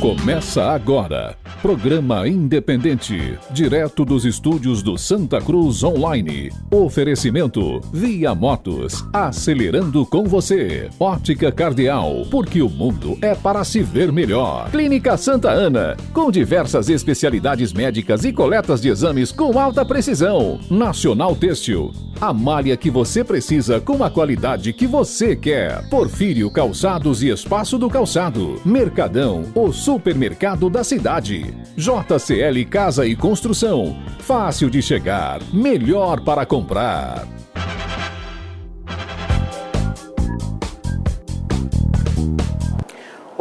Começa agora. Programa independente, direto dos estúdios do Santa Cruz Online. Oferecimento Via Motos, acelerando com você. Ótica Cardeal, porque o mundo é para se ver melhor. Clínica Santa Ana, com diversas especialidades médicas e coletas de exames com alta precisão. Nacional Têxtil, a malha que você precisa com a qualidade que você quer. Porfírio Calçados e Espaço do Calçado. Mercadão, o supermercado da cidade. JCL Casa e Construção. Fácil de chegar, melhor para comprar.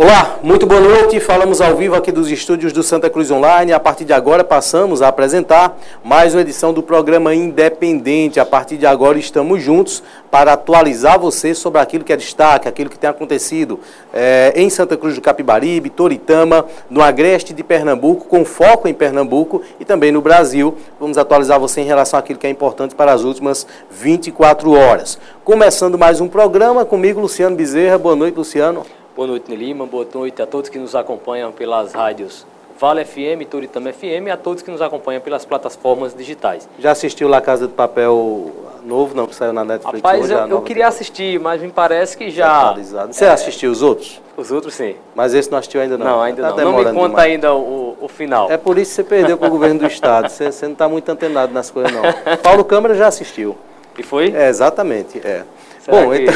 Olá, muito boa noite. Falamos ao vivo aqui dos estúdios do Santa Cruz Online. A partir de agora passamos a apresentar mais uma edição do programa Independente. A partir de agora estamos juntos para atualizar você sobre aquilo que é destaque, aquilo que tem acontecido é, em Santa Cruz do Capibaribe, Toritama, no Agreste de Pernambuco, com foco em Pernambuco e também no Brasil. Vamos atualizar você em relação àquilo que é importante para as últimas 24 horas. Começando mais um programa comigo, Luciano Bezerra. Boa noite, Luciano. Boa noite, Nelima. Boa noite a todos que nos acompanham pelas rádios Vale FM, Turitama FM e a todos que nos acompanham pelas plataformas digitais. Já assistiu La Casa de Papel novo, não, que saiu na Netflix Rapaz, hoje? eu, eu queria assistir, mas me parece que já... Você é... assistiu os outros? Os outros, sim. Mas esse não assistiu ainda não? Não, ainda tá não. Não me conta demais. ainda o, o, final. É por isso que você perdeu com o governo do Estado. Você, você não está muito antenado nas coisas, não. Paulo Câmara já assistiu. E foi? É, exatamente, é. Bom, que... então,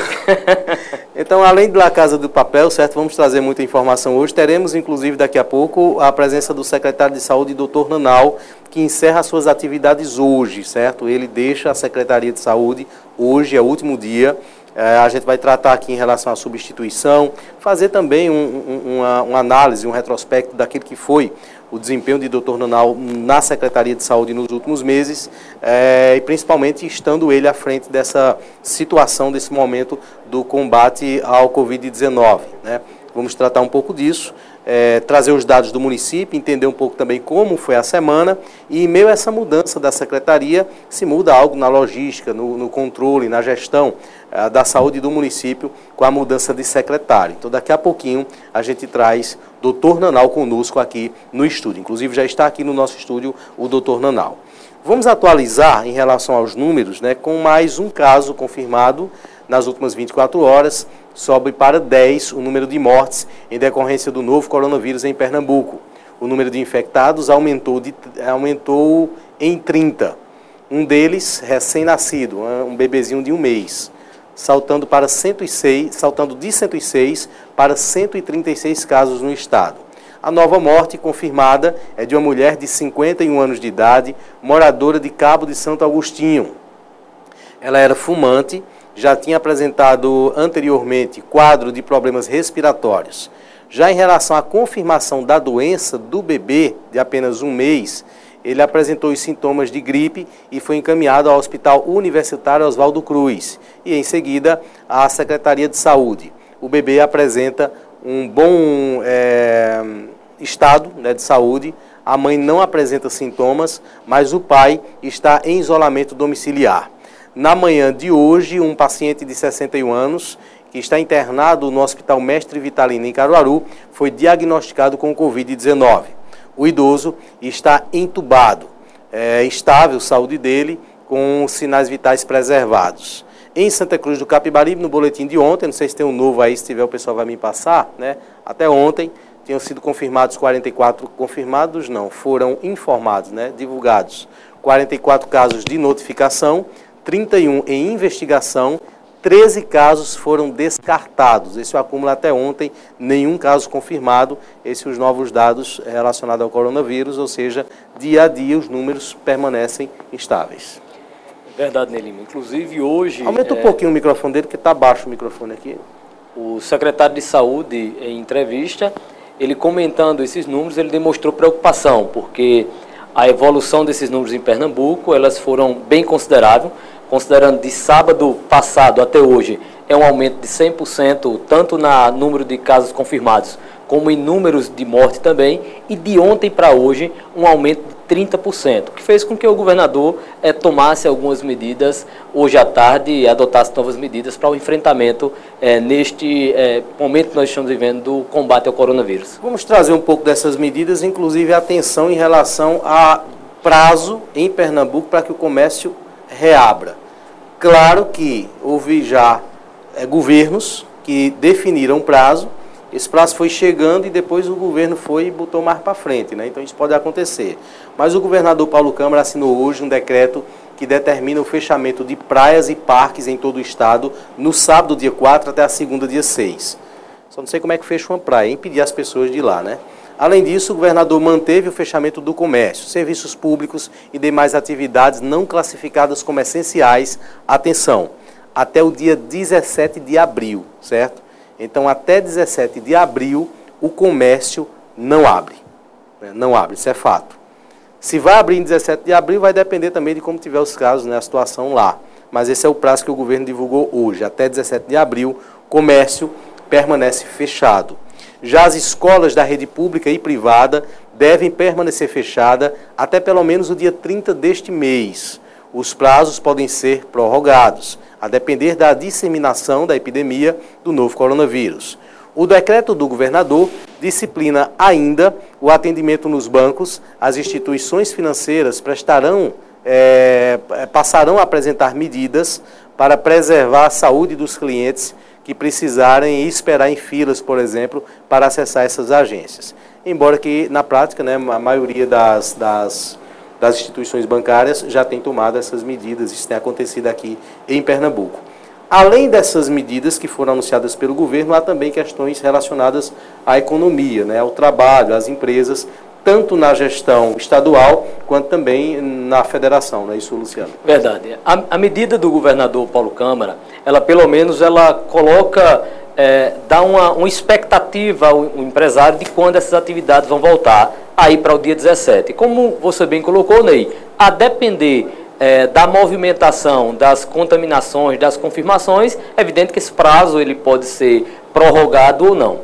então, além da Casa do Papel, certo, vamos trazer muita informação hoje. Teremos, inclusive, daqui a pouco, a presença do secretário de Saúde, doutor Nanal, que encerra suas atividades hoje, certo? Ele deixa a Secretaria de Saúde, hoje é o último dia. É, a gente vai tratar aqui em relação à substituição, fazer também um, um, uma, uma análise, um retrospecto daquilo que foi o desempenho de Dr. Nanal na Secretaria de Saúde nos últimos meses, é, e principalmente estando ele à frente dessa situação, desse momento do combate ao Covid-19. Né? Vamos tratar um pouco disso, é, trazer os dados do município, entender um pouco também como foi a semana e, em meio a essa mudança da secretaria, se muda algo na logística, no, no controle, na gestão da saúde do município com a mudança de secretário. Então, daqui a pouquinho, a gente traz doutor Nanal conosco aqui no estúdio. Inclusive, já está aqui no nosso estúdio o doutor Nanal. Vamos atualizar em relação aos números, né, com mais um caso confirmado nas últimas 24 horas, sobe para 10 o número de mortes em decorrência do novo coronavírus em Pernambuco. O número de infectados aumentou, de, aumentou em 30. Um deles recém-nascido, um bebezinho de um mês saltando para 106, saltando de 106 para 136 casos no estado. A nova morte confirmada é de uma mulher de 51 anos de idade, moradora de Cabo de Santo Agostinho. Ela era fumante, já tinha apresentado anteriormente quadro de problemas respiratórios. Já em relação à confirmação da doença do bebê de apenas um mês, ele apresentou os sintomas de gripe e foi encaminhado ao Hospital Universitário Oswaldo Cruz e, em seguida, à Secretaria de Saúde. O bebê apresenta um bom é, estado né, de saúde, a mãe não apresenta sintomas, mas o pai está em isolamento domiciliar. Na manhã de hoje, um paciente de 61 anos, que está internado no Hospital Mestre Vitalino, em Caruaru, foi diagnosticado com Covid-19 o idoso está entubado, é, estável, saúde dele, com sinais vitais preservados. Em Santa Cruz do Capibaribe, no boletim de ontem, não sei se tem um novo aí, se tiver o pessoal vai me passar, né? Até ontem tinham sido confirmados 44, confirmados não, foram informados, né? Divulgados 44 casos de notificação, 31 em investigação 13 casos foram descartados. Esse é o acúmulo até ontem, nenhum caso confirmado. Esses os novos dados relacionados ao coronavírus, ou seja, dia a dia os números permanecem estáveis. Verdade, Nelima. Inclusive hoje. Aumenta é... um pouquinho o microfone dele, que está baixo o microfone aqui. O secretário de Saúde, em entrevista, ele comentando esses números, ele demonstrou preocupação, porque a evolução desses números em Pernambuco, elas foram bem consideráveis considerando de sábado passado até hoje, é um aumento de 100%, tanto no número de casos confirmados, como em números de morte também, e de ontem para hoje, um aumento de 30%, que fez com que o governador é, tomasse algumas medidas hoje à tarde e adotasse novas medidas para o enfrentamento é, neste é, momento que nós estamos vivendo do combate ao coronavírus. Vamos trazer um pouco dessas medidas, inclusive atenção em relação a prazo em Pernambuco para que o comércio reabra. Claro que houve já governos que definiram prazo, esse prazo foi chegando e depois o governo foi e botou mais para frente, né? Então isso pode acontecer. Mas o governador Paulo Câmara assinou hoje um decreto que determina o fechamento de praias e parques em todo o estado no sábado, dia 4, até a segunda, dia 6. Só não sei como é que fecha uma praia, impedir as pessoas de ir lá, né? Além disso, o governador manteve o fechamento do comércio, serviços públicos e demais atividades não classificadas como essenciais. Atenção, até o dia 17 de abril, certo? Então, até 17 de abril, o comércio não abre. Né? Não abre, isso é fato. Se vai abrir em 17 de abril, vai depender também de como tiver os casos, né, a situação lá. Mas esse é o prazo que o governo divulgou hoje. Até 17 de abril, comércio permanece fechado. Já as escolas da rede pública e privada devem permanecer fechadas até pelo menos o dia 30 deste mês. Os prazos podem ser prorrogados a depender da disseminação da epidemia do novo coronavírus. O decreto do governador disciplina ainda o atendimento nos bancos. As instituições financeiras prestarão, é, passarão a apresentar medidas para preservar a saúde dos clientes que precisarem esperar em filas, por exemplo, para acessar essas agências. Embora que, na prática, né, a maioria das, das das instituições bancárias já tem tomado essas medidas, isso tem acontecido aqui em Pernambuco. Além dessas medidas que foram anunciadas pelo governo, há também questões relacionadas à economia, né, ao trabalho, às empresas, tanto na gestão estadual quanto também na federação, não é isso, Luciano? Verdade. A, a medida do governador Paulo Câmara, ela pelo menos ela coloca, é, dá uma, uma expectativa ao, ao empresário de quando essas atividades vão voltar aí para o dia 17. Como você bem colocou, Ney, a depender é, da movimentação, das contaminações, das confirmações, é evidente que esse prazo ele pode ser prorrogado ou não.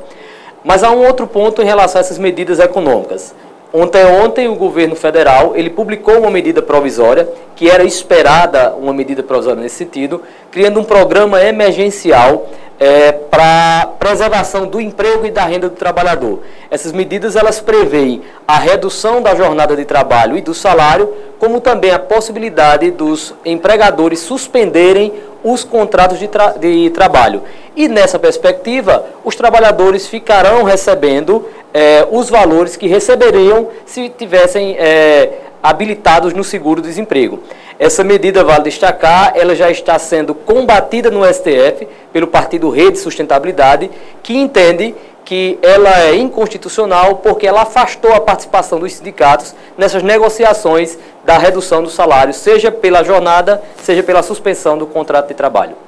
Mas há um outro ponto em relação a essas medidas econômicas. Ontem, ontem o governo federal ele publicou uma medida provisória que era esperada uma medida provisória nesse sentido, criando um programa emergencial é, para preservação do emprego e da renda do trabalhador. Essas medidas elas preveem a redução da jornada de trabalho e do salário, como também a possibilidade dos empregadores suspenderem os contratos de, tra de trabalho. E nessa perspectiva, os trabalhadores ficarão recebendo é, os valores que receberiam se tivessem é, habilitados no seguro-desemprego. Essa medida, vale destacar, ela já está sendo combatida no STF pelo Partido Rede Sustentabilidade, que entende que ela é inconstitucional porque ela afastou a participação dos sindicatos nessas negociações da redução do salário, seja pela jornada, seja pela suspensão do contrato de trabalho.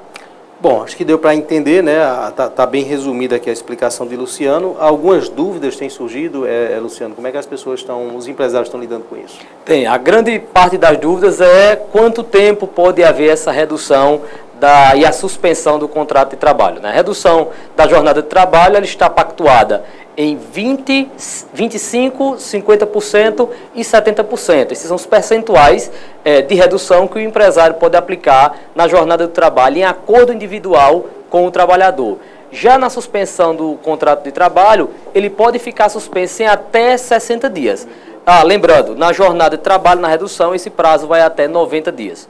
Bom, acho que deu para entender, né? Está tá bem resumida aqui a explicação de Luciano. Algumas dúvidas têm surgido, é, é, Luciano. Como é que as pessoas estão, os empresários estão lidando com isso? Tem. A grande parte das dúvidas é quanto tempo pode haver essa redução da, e a suspensão do contrato de trabalho. Né? A redução da jornada de trabalho ela está pactuada em 20, 25, 50% e 70%. Esses são os percentuais é, de redução que o empresário pode aplicar na jornada de trabalho em acordo individual com o trabalhador. Já na suspensão do contrato de trabalho, ele pode ficar suspenso em até 60 dias. Ah, lembrando, na jornada de trabalho, na redução, esse prazo vai até 90 dias.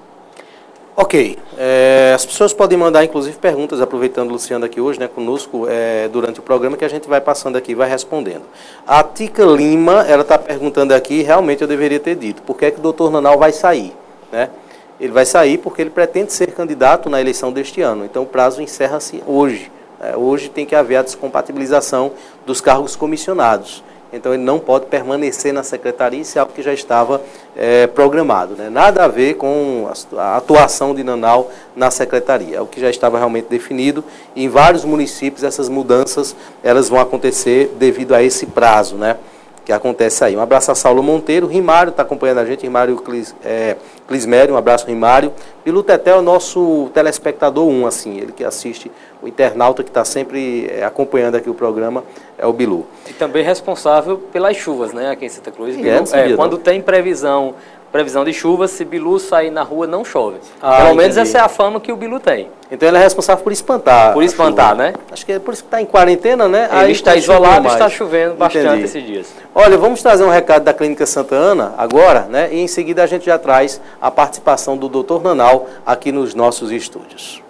Ok. É, as pessoas podem mandar, inclusive, perguntas, aproveitando o Luciano aqui hoje, né, conosco, é, durante o programa, que a gente vai passando aqui vai respondendo. A Tica Lima, ela está perguntando aqui, realmente eu deveria ter dito, por que, é que o doutor Nanal vai sair? Né? Ele vai sair porque ele pretende ser candidato na eleição deste ano. Então, o prazo encerra-se hoje. Né? Hoje tem que haver a descompatibilização dos cargos comissionados. Então ele não pode permanecer na secretaria, isso é algo que já estava é, programado. Né? Nada a ver com a atuação de Nanal na secretaria, é o que já estava realmente definido. Em vários municípios essas mudanças elas vão acontecer devido a esse prazo. Né? Que acontece aí. Um abraço a Saulo Monteiro, Rimário está acompanhando a gente, Rimário Clis, é, Clismério, um abraço Rimário. Bilu Teté é o nosso telespectador 1, assim, ele que assiste, o internauta que está sempre é, acompanhando aqui o programa, é o Bilu. E também responsável pelas chuvas, né, aqui em Santa Cruz. Bilu, é, é, quando tem previsão previsão de chuva, se Bilu sair na rua, não chove. Ah, Pelo menos essa é a fama que o Bilu tem. Então ele é responsável por espantar. Por espantar, chuva. né? Acho que é por isso que está em quarentena, né? Ele Aí está isolado e está chovendo bastante entendi. esses dias. Olha, vamos trazer um recado da Clínica Santa Ana agora, né? E em seguida a gente já traz a participação do Dr. Nanal aqui nos nossos estúdios.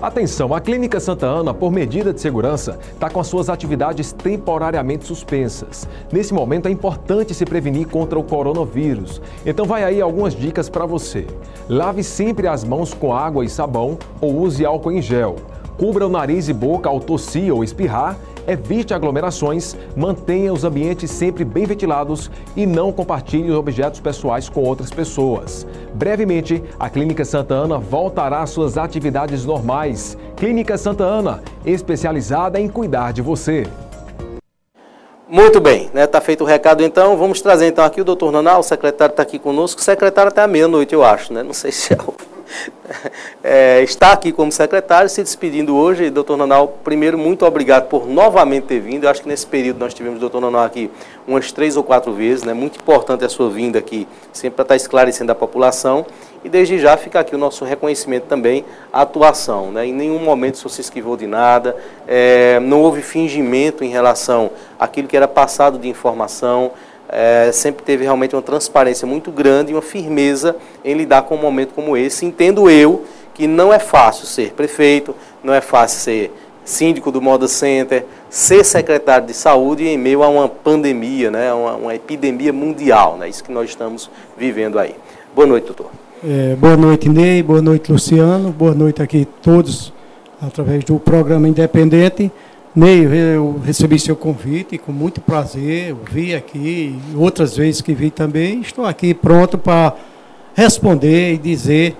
Atenção, a Clínica Santa Ana, por medida de segurança, está com as suas atividades temporariamente suspensas. Nesse momento é importante se prevenir contra o coronavírus. Então vai aí algumas dicas para você. Lave sempre as mãos com água e sabão ou use álcool em gel. Cubra o nariz e boca ao tossir ou espirrar evite aglomerações, mantenha os ambientes sempre bem ventilados e não compartilhe os objetos pessoais com outras pessoas. Brevemente, a Clínica Santa Ana voltará às suas atividades normais. Clínica Santa Ana, especializada em cuidar de você. Muito bem, né? Tá feito o recado então. Vamos trazer então aqui o doutor Nanal, o secretário está aqui conosco. O secretário até a meia-noite, eu acho, né? Não sei se é o é, está aqui como secretário, se despedindo hoje. Doutor Nanal, primeiro, muito obrigado por novamente ter vindo. Eu acho que nesse período nós tivemos o doutor Nanal aqui umas três ou quatro vezes. Né? Muito importante a sua vinda aqui, sempre para estar esclarecendo a população. E desde já fica aqui o nosso reconhecimento também à atuação. Né? Em nenhum momento o senhor se esquivou de nada, é, não houve fingimento em relação àquilo que era passado de informação é, sempre teve realmente uma transparência muito grande e uma firmeza em lidar com um momento como esse. Entendo eu que não é fácil ser prefeito, não é fácil ser síndico do Moda Center, ser secretário de saúde em meio a uma pandemia, né, uma, uma epidemia mundial, né, isso que nós estamos vivendo aí. Boa noite, doutor. É, boa noite, Ney, boa noite, Luciano, boa noite aqui todos através do programa Independente. Ney, eu recebi seu convite com muito prazer, eu vi aqui, outras vezes que vi também, estou aqui pronto para responder e dizer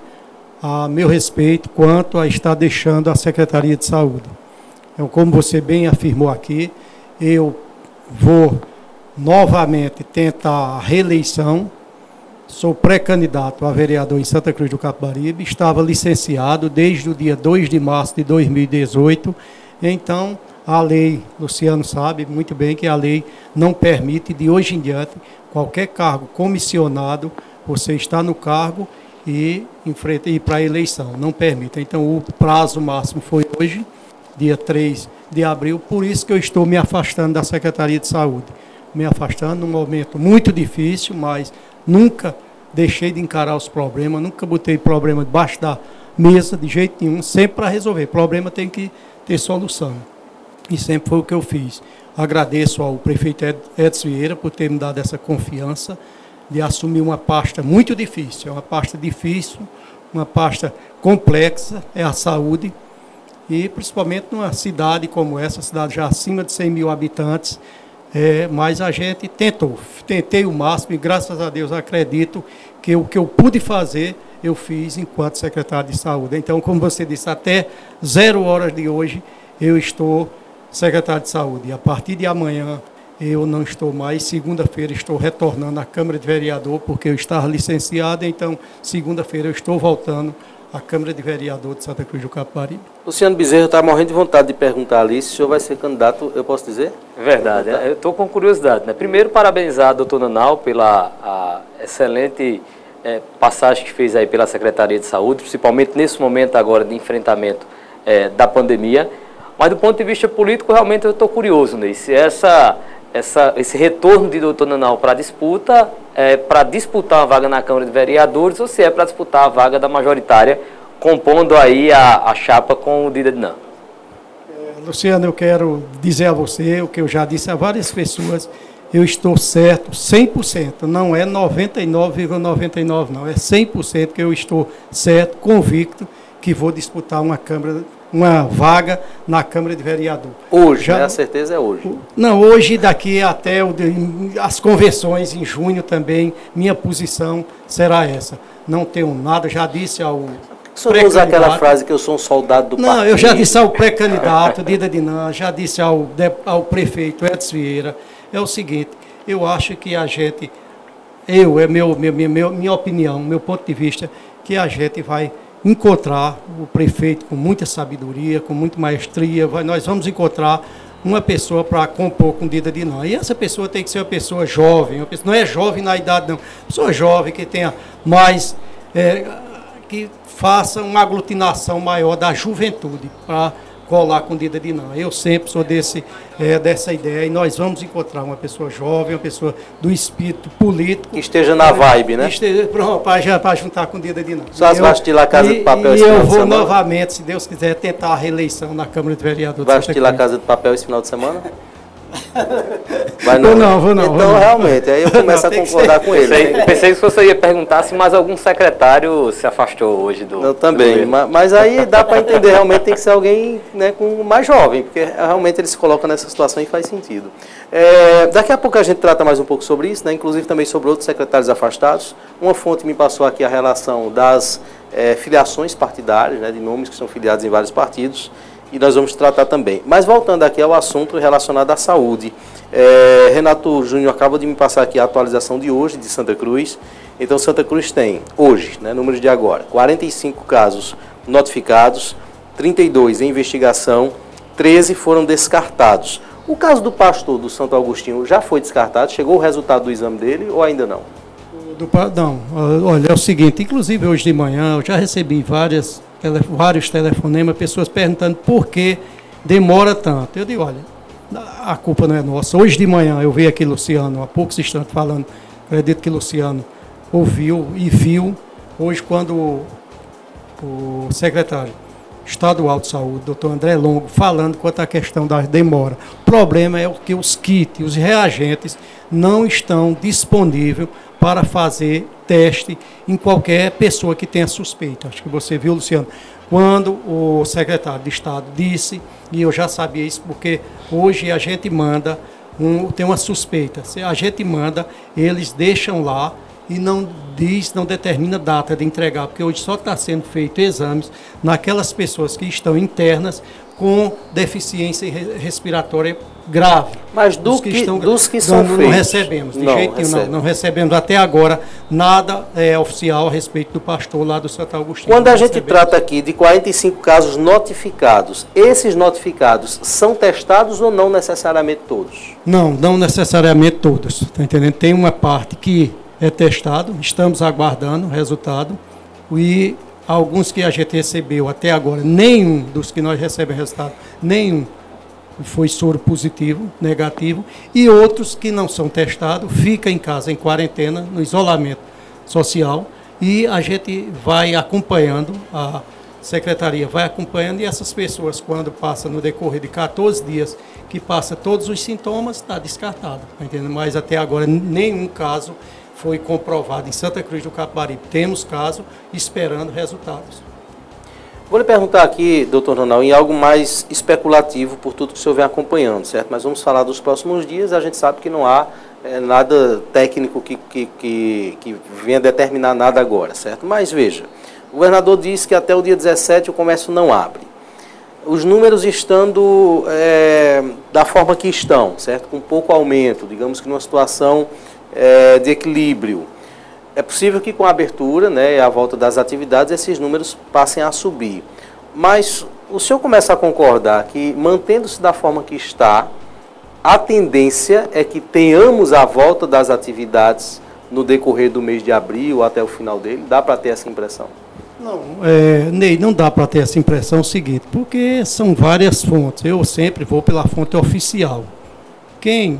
a meu respeito quanto a estar deixando a Secretaria de Saúde. Então, como você bem afirmou aqui, eu vou novamente tentar a reeleição, sou pré-candidato a vereador em Santa Cruz do Capibaribe, estava licenciado desde o dia 2 de março de 2018, então a lei, Luciano sabe muito bem que a lei não permite, de hoje em diante, qualquer cargo comissionado, você está no cargo e ir para a eleição. Não permite. Então, o prazo máximo foi hoje, dia 3 de abril, por isso que eu estou me afastando da Secretaria de Saúde. Me afastando num momento muito difícil, mas nunca deixei de encarar os problemas, nunca botei problema debaixo da mesa de jeito nenhum, sempre para resolver. Problema tem que ter solução e sempre foi o que eu fiz. Agradeço ao prefeito Edson Vieira por ter me dado essa confiança de assumir uma pasta muito difícil. É uma pasta difícil, uma pasta complexa, é a saúde. E principalmente numa cidade como essa, cidade já acima de 100 mil habitantes, é, mas a gente tentou, tentei o máximo e graças a Deus acredito que o que eu pude fazer, eu fiz enquanto secretário de saúde. Então, como você disse, até zero horas de hoje eu estou secretário de Saúde. E a partir de amanhã eu não estou mais. Segunda-feira estou retornando à Câmara de Vereador, porque eu estava licenciado, então segunda-feira eu estou voltando à Câmara de Vereador de Santa Cruz do Capibaribe. Luciano Bezerra está morrendo de vontade de perguntar ali se o senhor vai ser candidato, eu posso dizer? Verdade, eu estou com curiosidade. Né? Primeiro, parabenizar a doutor Nanal pela excelente é, passagem que fez aí pela Secretaria de Saúde, principalmente nesse momento agora de enfrentamento é, da pandemia. Mas do ponto de vista político, realmente eu estou curioso, Ney, se essa, essa, esse retorno de doutor Nanal para a disputa é para disputar uma vaga na Câmara de Vereadores ou se é para disputar a vaga da majoritária, compondo aí a, a chapa com o Dida Dinan. É, Luciano, eu quero dizer a você o que eu já disse a várias pessoas, eu estou certo 100%, não é 99,99 ,99, não, é 100% que eu estou certo, convicto que vou disputar uma Câmara uma vaga na Câmara de Vereador. Hoje, Já, né? a certeza é hoje. Não, hoje daqui até o, as convenções em junho também, minha posição será essa. Não tenho nada, já disse ao senhor usa aquela frase que eu sou um soldado do Não, partido. eu já disse ao pré-candidato, Dida Dinan, já disse ao, ao prefeito Edson Vieira, é o seguinte, eu acho que a gente, eu, é meu, meu, meu, minha opinião, meu ponto de vista, que a gente vai encontrar o prefeito com muita sabedoria, com muita maestria, vai, nós vamos encontrar uma pessoa para compor com Dida de não. E essa pessoa tem que ser uma pessoa jovem, uma pessoa, não é jovem na idade, não. Pessoa jovem que tenha mais. É, que faça uma aglutinação maior da juventude para colar com Dida de não. Eu sempre sou desse, é, dessa ideia e nós vamos encontrar uma pessoa jovem, uma pessoa do espírito político. Que esteja na vibe, né? Esteja, pronto, para juntar com Dida de não. Só vai estilar a Casa e, de Papel E eu vou novamente, se Deus quiser, tentar a reeleição na Câmara de Vereadores. Vai estilar a Casa de Papel esse final de semana? Vai não. Vou não, vou não. Então, vou não. realmente, aí eu começo não, a concordar com ele. Pensei, pensei que você ia perguntar se mais algum secretário se afastou hoje do. Eu também, do mas, mas, aí dá para entender, realmente tem que ser alguém né, com mais jovem, porque realmente ele se coloca nessa situação e faz sentido. É, daqui a pouco a gente trata mais um pouco sobre isso, né, inclusive também sobre outros secretários afastados. Uma fonte me passou aqui a relação das é, filiações partidárias, né, de nomes que são filiados em vários partidos e nós vamos tratar também. Mas voltando aqui ao assunto relacionado à saúde, é, Renato Júnior acaba de me passar aqui a atualização de hoje de Santa Cruz. Então Santa Cruz tem hoje, né, número de agora, 45 casos notificados, 32 em investigação, 13 foram descartados. O caso do pastor do Santo Agostinho já foi descartado? Chegou o resultado do exame dele ou ainda não? Do, não, olha, é o seguinte, inclusive hoje de manhã eu já recebi várias tele, vários telefonemas, pessoas perguntando por que demora tanto. Eu digo, olha, a culpa não é nossa. Hoje de manhã eu vi aqui Luciano, há poucos instantes falando, acredito que Luciano ouviu e viu, hoje quando o, o secretário estadual de saúde, doutor André Longo, falando quanto à questão da demora. O problema é que os kits, os reagentes, não estão disponíveis para fazer teste em qualquer pessoa que tenha suspeita. Acho que você viu, Luciano, quando o secretário de Estado disse, e eu já sabia isso porque hoje a gente manda, um, tem uma suspeita, a gente manda, eles deixam lá e não diz, não determina data de entregar, porque hoje só está sendo feito exames naquelas pessoas que estão internas com deficiência respiratória grave. Mas do dos que, que, estão, dos que são não, feitos, não recebemos, de não jeito nenhum, não, não recebemos até agora nada é, oficial a respeito do pastor lá do Santo Agostinho. Quando a gente recebemos. trata aqui de 45 casos notificados, esses notificados são testados ou não necessariamente todos? Não, não necessariamente todos. Está entendendo? Tem uma parte que é testado, estamos aguardando o resultado e alguns que a gente recebeu até agora, nenhum dos que nós recebemos resultado, nenhum foi soro positivo, negativo, e outros que não são testados, ficam em casa em quarentena, no isolamento social, e a gente vai acompanhando, a secretaria vai acompanhando, e essas pessoas, quando passam no decorrer de 14 dias, que passa todos os sintomas, está descartado, tá entendendo? Mas até agora nenhum caso foi comprovado em Santa Cruz do Capibaribe. Temos caso esperando resultados. Vou lhe perguntar aqui, doutor Ronaldo, em algo mais especulativo por tudo que o senhor vem acompanhando, certo? Mas vamos falar dos próximos dias. A gente sabe que não há é, nada técnico que, que, que, que venha determinar nada agora, certo? Mas veja, o governador disse que até o dia 17 o comércio não abre. Os números estando é, da forma que estão, certo? Com pouco aumento, digamos que numa situação é, de equilíbrio. É possível que com a abertura né, a volta das atividades esses números passem a subir. Mas o senhor começa a concordar que, mantendo-se da forma que está, a tendência é que tenhamos a volta das atividades no decorrer do mês de abril até o final dele? Dá para ter essa impressão? Não, é, Ney, não dá para ter essa impressão seguinte, porque são várias fontes. Eu sempre vou pela fonte oficial. Quem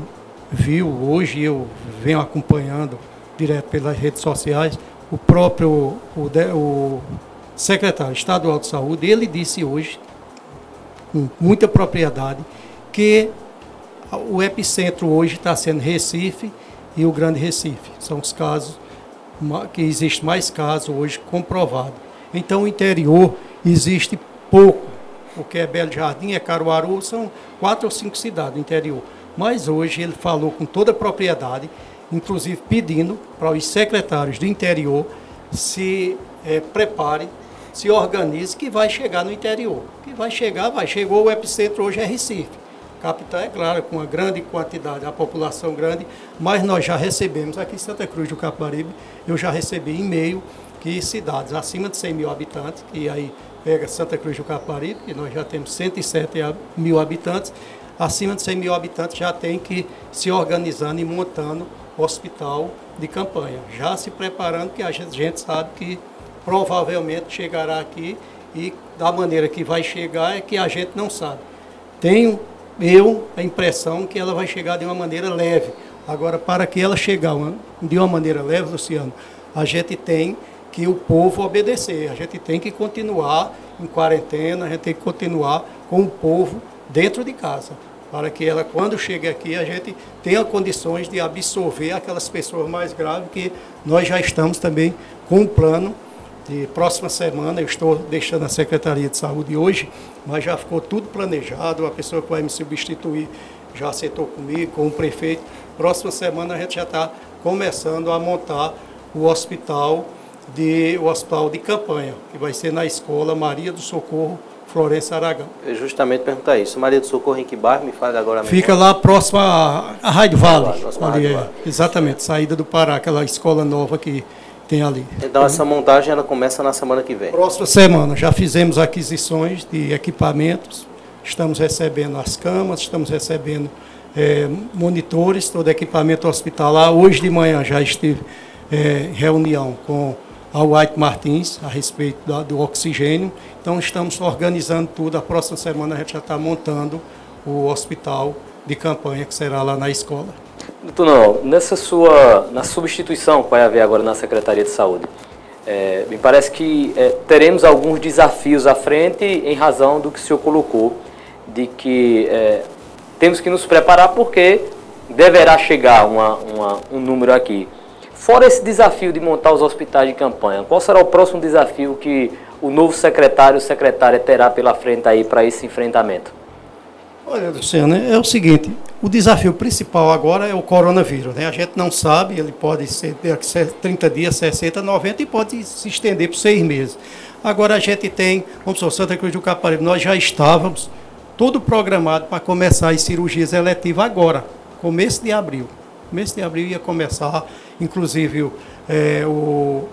viu, hoje eu venho acompanhando direto pelas redes sociais, o próprio o, o secretário estadual de saúde, ele disse hoje, com muita propriedade, que o epicentro hoje está sendo Recife e o Grande Recife. São os casos que existe mais casos hoje comprovado. Então o interior existe pouco, porque é Belo Jardim, é Caruaru, são quatro ou cinco cidades do interior. Mas hoje ele falou com toda a propriedade, inclusive pedindo para os secretários do interior se é, preparem, se organizem, que vai chegar no interior. Que vai chegar, vai. Chegou o epicentro hoje é Recife. capital, é claro, com uma grande quantidade, a população grande, mas nós já recebemos, aqui em Santa Cruz do Capibaribe, eu já recebi e-mail que cidades acima de 100 mil habitantes, e aí pega Santa Cruz do Capibaribe, que nós já temos 107 mil habitantes, acima de 100 mil habitantes já tem que se organizando e montando hospital de campanha, já se preparando, que a gente sabe que provavelmente chegará aqui e da maneira que vai chegar é que a gente não sabe. Tenho eu a impressão que ela vai chegar de uma maneira leve. Agora, para que ela chegar de uma maneira leve, Luciano, a gente tem que o povo obedecer. A gente tem que continuar em quarentena, a gente tem que continuar com o povo dentro de casa, para que ela, quando chegue aqui, a gente tenha condições de absorver aquelas pessoas mais graves, que nós já estamos também com um plano de próxima semana, eu estou deixando a Secretaria de Saúde hoje, mas já ficou tudo planejado, a pessoa que vai me substituir já aceitou comigo, com o prefeito. Próxima semana a gente já está começando a montar o hospital de o hospital de campanha, que vai ser na escola Maria do Socorro Florença Aragão. Eu justamente perguntar isso. Maria do Socorro em que bairro? Me fale agora mesmo. Fica lá próximo à Rádio Vale. Ali, é, exatamente, saída do Pará, aquela escola nova que tem ali. Então essa montagem ela começa na semana que vem? Próxima semana. Já fizemos aquisições de equipamentos, estamos recebendo as camas, estamos recebendo é, monitores, todo equipamento hospitalar. Hoje de manhã já estive é, reunião com a White Martins a respeito da, do oxigênio. Então estamos organizando tudo. A próxima semana a gente já está montando o hospital de campanha que será lá na escola. Doutor Noel, nessa sua, na substituição que vai haver agora na Secretaria de Saúde, é, me parece que é, teremos alguns desafios à frente em razão do que o senhor colocou, de que é, temos que nos preparar porque deverá chegar uma, uma, um número aqui. Fora esse desafio de montar os hospitais de campanha, qual será o próximo desafio que o novo secretário ou secretária terá pela frente aí para esse enfrentamento? Olha, Luciano, é o seguinte, o desafio principal agora é o coronavírus, né? A gente não sabe, ele pode ser 30 dias, 60, 90 e pode se estender por seis meses. Agora a gente tem, vamos supor, Santa Cruz do Caparibe, nós já estávamos tudo programado para começar as cirurgias eletivas agora, começo de abril. Começo de abril ia começar, inclusive é, o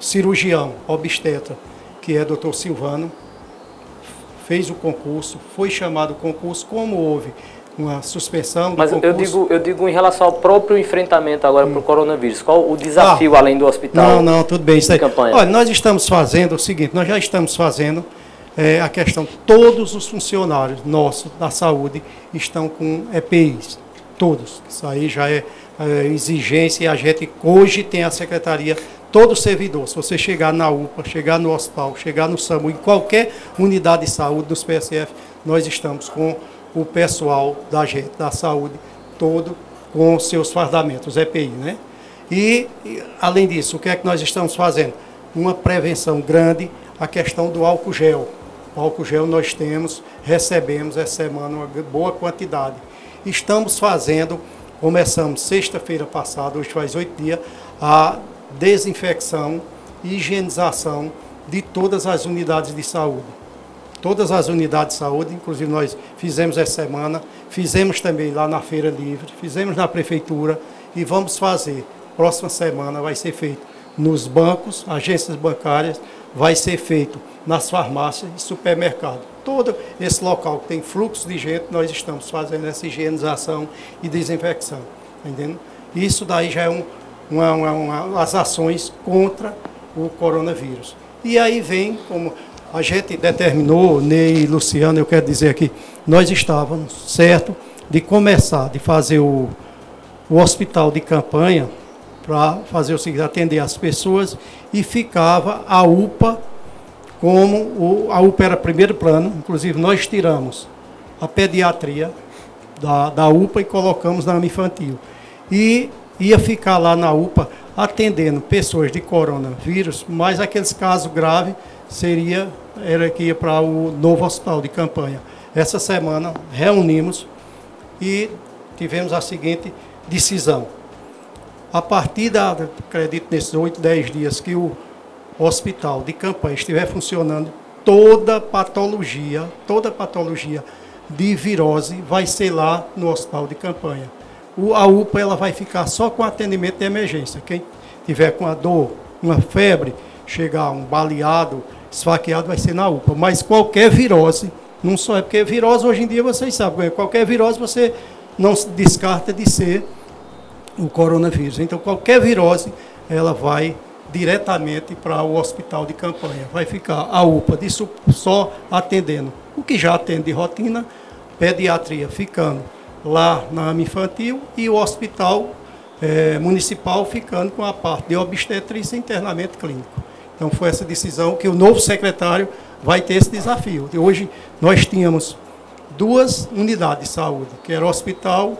cirurgião obstetra, que é doutor Silvano, fez o concurso, foi chamado o concurso, como houve uma suspensão do Mas concurso. eu digo, eu digo em relação ao próprio enfrentamento agora hum. para o coronavírus. Qual o desafio ah, além do hospital? Não, não, tudo bem. Isso aí. Campanha? Olha, nós estamos fazendo o seguinte, nós já estamos fazendo é, a questão, todos os funcionários nossos da saúde estão com EPIs, todos. Isso aí já é, é exigência e a gente hoje tem a secretaria todo servidor, se você chegar na UPA, chegar no hospital, chegar no SAMU, em qualquer unidade de saúde dos PSF, nós estamos com o pessoal da gente, da saúde, todo com seus fardamentos, EPI, né? E, além disso, o que é que nós estamos fazendo? Uma prevenção grande, a questão do álcool gel. O álcool gel nós temos, recebemos essa semana uma boa quantidade. Estamos fazendo, começamos sexta-feira passada, hoje faz oito dias, a desinfecção higienização de todas as unidades de saúde. Todas as unidades de saúde, inclusive nós fizemos essa semana, fizemos também lá na Feira Livre, fizemos na Prefeitura e vamos fazer. Próxima semana vai ser feito nos bancos, agências bancárias, vai ser feito nas farmácias e supermercados. Todo esse local que tem fluxo de gente, nós estamos fazendo essa higienização e desinfecção. Tá entendendo? Isso daí já é um, uma, uma, uma, as ações contra o coronavírus. E aí vem, como a gente determinou, Ney e Luciano, eu quero dizer aqui, nós estávamos certo de começar, de fazer o, o hospital de campanha para fazer o seguinte, atender as pessoas e ficava a UPA como o, a UPA primeiro plano, inclusive nós tiramos a pediatria da, da UPA e colocamos na infantil. E ia ficar lá na UPA atendendo pessoas de coronavírus, mas aqueles casos graves seria era que ia para o novo hospital de campanha. Essa semana reunimos e tivemos a seguinte decisão. A partir da, acredito nesses 8, 10 dias que o hospital de campanha estiver funcionando, toda patologia, toda patologia de virose vai ser lá no hospital de campanha. O, a UPA ela vai ficar só com atendimento de emergência. Quem tiver com a dor, uma febre, chegar um baleado, esfaqueado, vai ser na UPA. Mas qualquer virose, não só é porque virose hoje em dia vocês sabem, qualquer virose você não se descarta de ser o coronavírus. Então qualquer virose ela vai diretamente para o hospital de campanha. Vai ficar a UPA de só atendendo o que já atende de rotina, pediatria ficando lá na AMA infantil e o hospital é, municipal ficando com a parte de obstetrícia e internamento clínico. Então foi essa decisão que o novo secretário vai ter esse desafio. E hoje nós tínhamos duas unidades de saúde, que era o hospital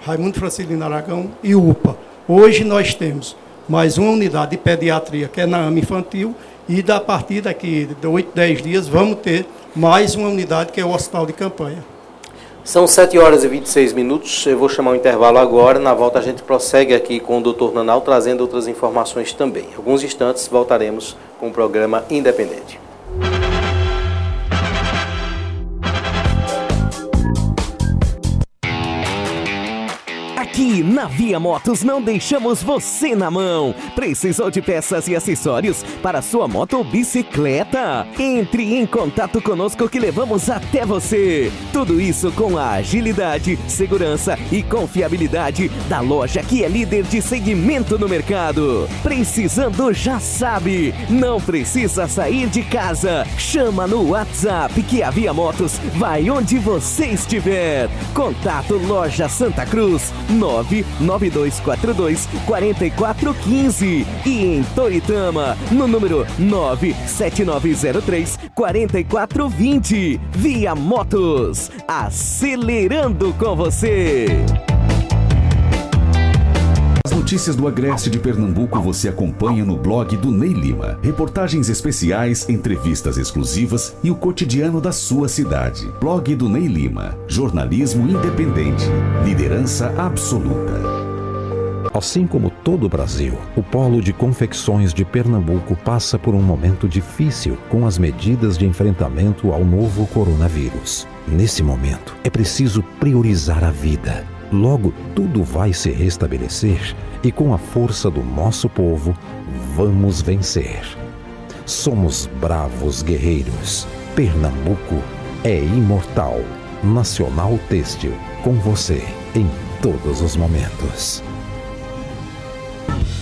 Raimundo Francilino Aragão e UPA. Hoje nós temos mais uma unidade de pediatria, que é na AMA infantil, e da partir daqui de 8, 10 dias vamos ter mais uma unidade que é o hospital de campanha. São 7 horas e 26 minutos. Eu vou chamar o intervalo agora. Na volta a gente prossegue aqui com o Dr. Nanal trazendo outras informações também. Em alguns instantes voltaremos com o programa Independente. Na Via Motos não deixamos você na mão. Precisou de peças e acessórios para sua moto ou bicicleta? Entre em contato conosco que levamos até você. Tudo isso com a agilidade, segurança e confiabilidade da loja que é líder de segmento no mercado. Precisando já sabe, não precisa sair de casa. Chama no WhatsApp que a Via Motos vai onde você estiver. Contato Loja Santa Cruz 99242 4415 e em Toritama no número 97903 4420. Via Motos, acelerando com você. As notícias do Agreste de Pernambuco você acompanha no blog do Ney Lima. Reportagens especiais, entrevistas exclusivas e o cotidiano da sua cidade. Blog do Ney Lima. Jornalismo independente. Liderança absoluta. Assim como todo o Brasil, o polo de confecções de Pernambuco passa por um momento difícil com as medidas de enfrentamento ao novo coronavírus. Nesse momento, é preciso priorizar a vida Logo, tudo vai se restabelecer e, com a força do nosso povo, vamos vencer. Somos bravos guerreiros. Pernambuco é imortal. Nacional Têxtil, com você em todos os momentos.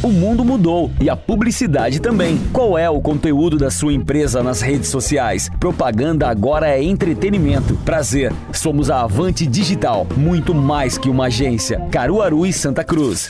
O mundo mudou e a publicidade também. Qual é o conteúdo da sua empresa nas redes sociais? Propaganda agora é entretenimento. Prazer, somos a Avante Digital, muito mais que uma agência. Caruaru e Santa Cruz.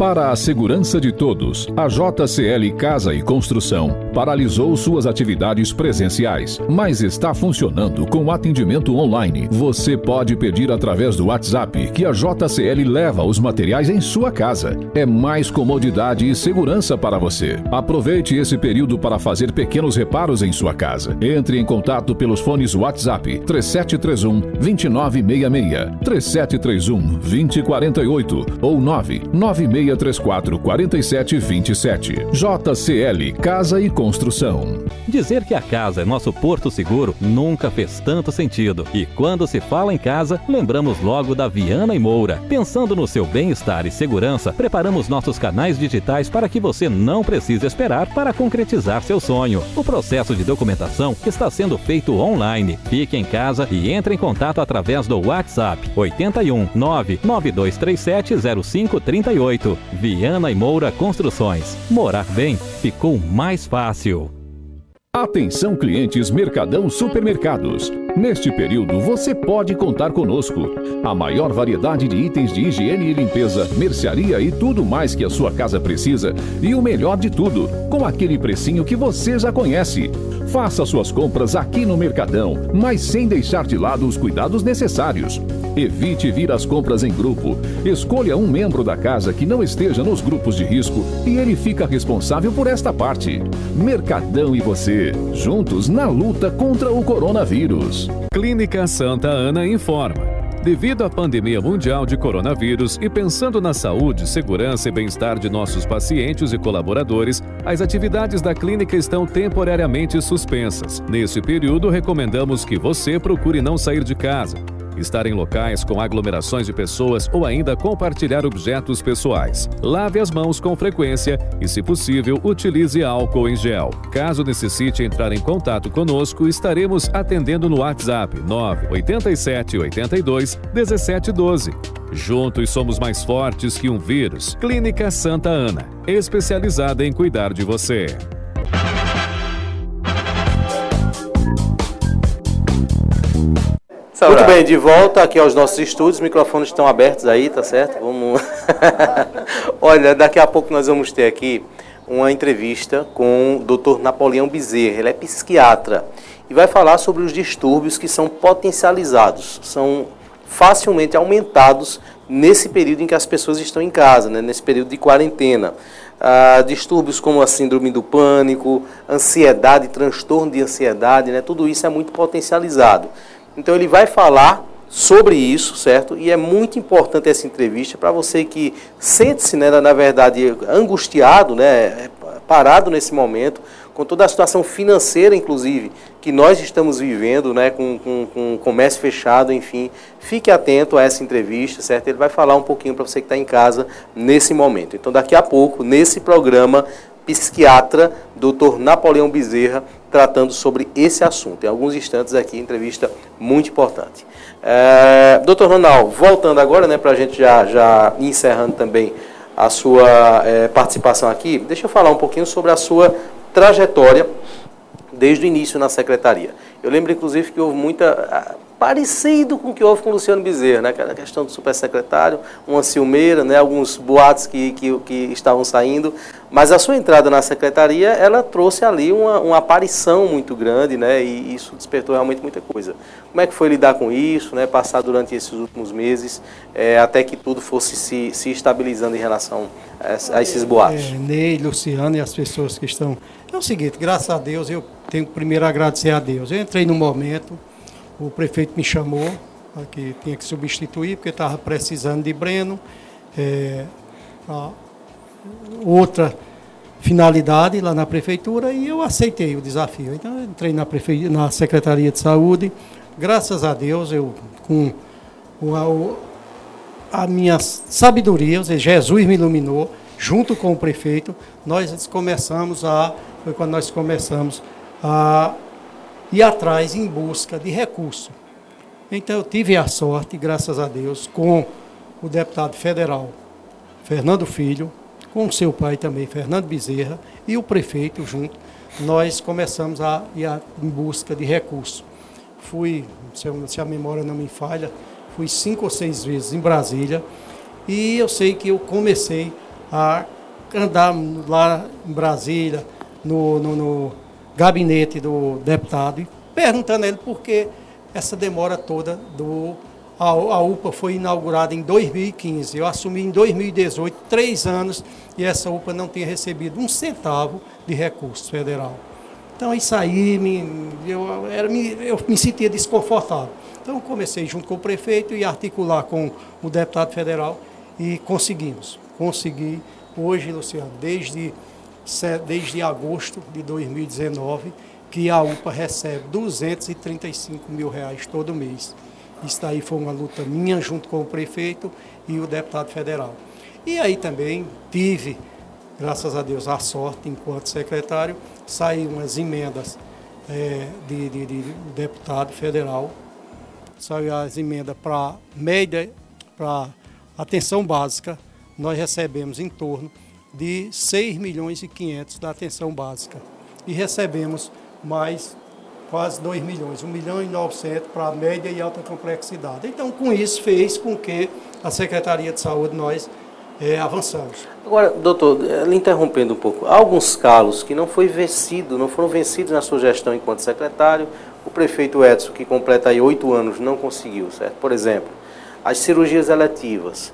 Para a segurança de todos, a JCL Casa e Construção paralisou suas atividades presenciais, mas está funcionando com atendimento online. Você pode pedir através do WhatsApp que a JCL leva os materiais em sua casa. É mais comodidade e segurança para você. Aproveite esse período para fazer pequenos reparos em sua casa. Entre em contato pelos fones WhatsApp 3731 2966, 3731 2048 ou 996 3634 4727. JCL Casa e Construção. Dizer que a casa é nosso porto seguro nunca fez tanto sentido. E quando se fala em casa, lembramos logo da Viana e Moura. Pensando no seu bem-estar e segurança, preparamos nossos canais digitais para que você não precise esperar para concretizar seu sonho. O processo de documentação está sendo feito online. Fique em casa e entre em contato através do WhatsApp 81 99237 0538. Viana e Moura Construções. Morar bem ficou mais fácil. Atenção clientes Mercadão Supermercados. Neste período você pode contar conosco. A maior variedade de itens de higiene e limpeza, mercearia e tudo mais que a sua casa precisa. E o melhor de tudo, com aquele precinho que você já conhece. Faça suas compras aqui no Mercadão, mas sem deixar de lado os cuidados necessários. Evite vir às compras em grupo. Escolha um membro da casa que não esteja nos grupos de risco e ele fica responsável por esta parte. Mercadão e você, juntos na luta contra o coronavírus. Clínica Santa Ana informa. Devido à pandemia mundial de coronavírus e pensando na saúde, segurança e bem-estar de nossos pacientes e colaboradores, as atividades da clínica estão temporariamente suspensas. Nesse período, recomendamos que você procure não sair de casa estar em locais com aglomerações de pessoas ou ainda compartilhar objetos pessoais. Lave as mãos com frequência e, se possível, utilize álcool em gel. Caso necessite entrar em contato conosco, estaremos atendendo no WhatsApp 987 82 1712. Juntos somos mais fortes que um vírus. Clínica Santa Ana, especializada em cuidar de você. Muito bem, de volta aqui aos nossos estúdios, os microfones estão abertos aí, tá certo? Vamos. Olha, daqui a pouco nós vamos ter aqui uma entrevista com o Dr. Napoleão Bezerra, ele é psiquiatra e vai falar sobre os distúrbios que são potencializados, são facilmente aumentados nesse período em que as pessoas estão em casa, né, nesse período de quarentena. Ah, distúrbios como a síndrome do pânico, ansiedade, transtorno de ansiedade, né, tudo isso é muito potencializado. Então ele vai falar sobre isso, certo? E é muito importante essa entrevista para você que sente-se, né, na verdade, angustiado, né, parado nesse momento, com toda a situação financeira, inclusive, que nós estamos vivendo, né, com, com, com o comércio fechado, enfim. Fique atento a essa entrevista, certo? Ele vai falar um pouquinho para você que está em casa nesse momento. Então, daqui a pouco, nesse programa, psiquiatra, Dr. Napoleão Bezerra, tratando sobre esse assunto. Em alguns instantes aqui, entrevista muito importante. É, doutor Ronaldo, voltando agora, né, para a gente já, já encerrando também a sua é, participação aqui, deixa eu falar um pouquinho sobre a sua trajetória desde o início na secretaria. Eu lembro, inclusive, que houve muita parecido com o que houve com o Luciano Bezerra, né? Aquela questão do supersecretário, uma ciumeira, né? alguns boatos que, que, que, estavam saindo. Mas a sua entrada na secretaria, ela trouxe ali uma, uma aparição muito grande, né? E isso despertou realmente muita coisa. Como é que foi lidar com isso, né? Passar durante esses últimos meses, é, até que tudo fosse se, se estabilizando em relação a, a esses boatos? É, Ney, Luciano e as pessoas que estão... É o seguinte, graças a Deus, eu tenho que primeiro agradecer a Deus. Eu entrei no momento o prefeito me chamou, que tinha que substituir, porque estava precisando de Breno. É, outra finalidade lá na prefeitura e eu aceitei o desafio. Então eu entrei na, prefe... na Secretaria de Saúde. Graças a Deus, eu com a, a minha sabedoria, ou seja, Jesus me iluminou, junto com o prefeito, nós começamos a. Foi quando nós começamos a ir atrás em busca de recurso. Então eu tive a sorte, graças a Deus, com o deputado federal Fernando Filho, com seu pai também, Fernando Bezerra, e o prefeito junto, nós começamos a ir em busca de recurso. Fui, se a memória não me falha, fui cinco ou seis vezes em Brasília e eu sei que eu comecei a andar lá em Brasília, no, no, no gabinete do deputado perguntando a ele por que essa demora toda do. A, a UPA foi inaugurada em 2015. Eu assumi em 2018, três anos, e essa UPA não tinha recebido um centavo de recurso federal. Então isso aí me, eu, era, eu me sentia desconfortável. Então comecei junto com o prefeito e articular com o deputado federal e conseguimos. Consegui hoje, Luciano, desde desde agosto de 2019 que a UPA recebe 235 mil reais todo mês. Isso daí foi uma luta minha junto com o prefeito e o deputado federal. E aí também tive, graças a Deus, a sorte, enquanto secretário, saíram umas emendas é, de, de, de, deputado federal, saiu as emendas para média, para atenção básica, nós recebemos em torno de 6 milhões e 500 da atenção básica. E recebemos mais quase 2 milhões, 1 milhão e 900 para média e alta complexidade. Então, com isso, fez com que a Secretaria de Saúde nós é, avançamos. Agora, doutor, lhe interrompendo um pouco, há alguns calos que não foi vencido, não foram vencidos na sua gestão enquanto secretário. O prefeito Edson, que completa aí oito anos, não conseguiu, certo? Por exemplo, as cirurgias eletivas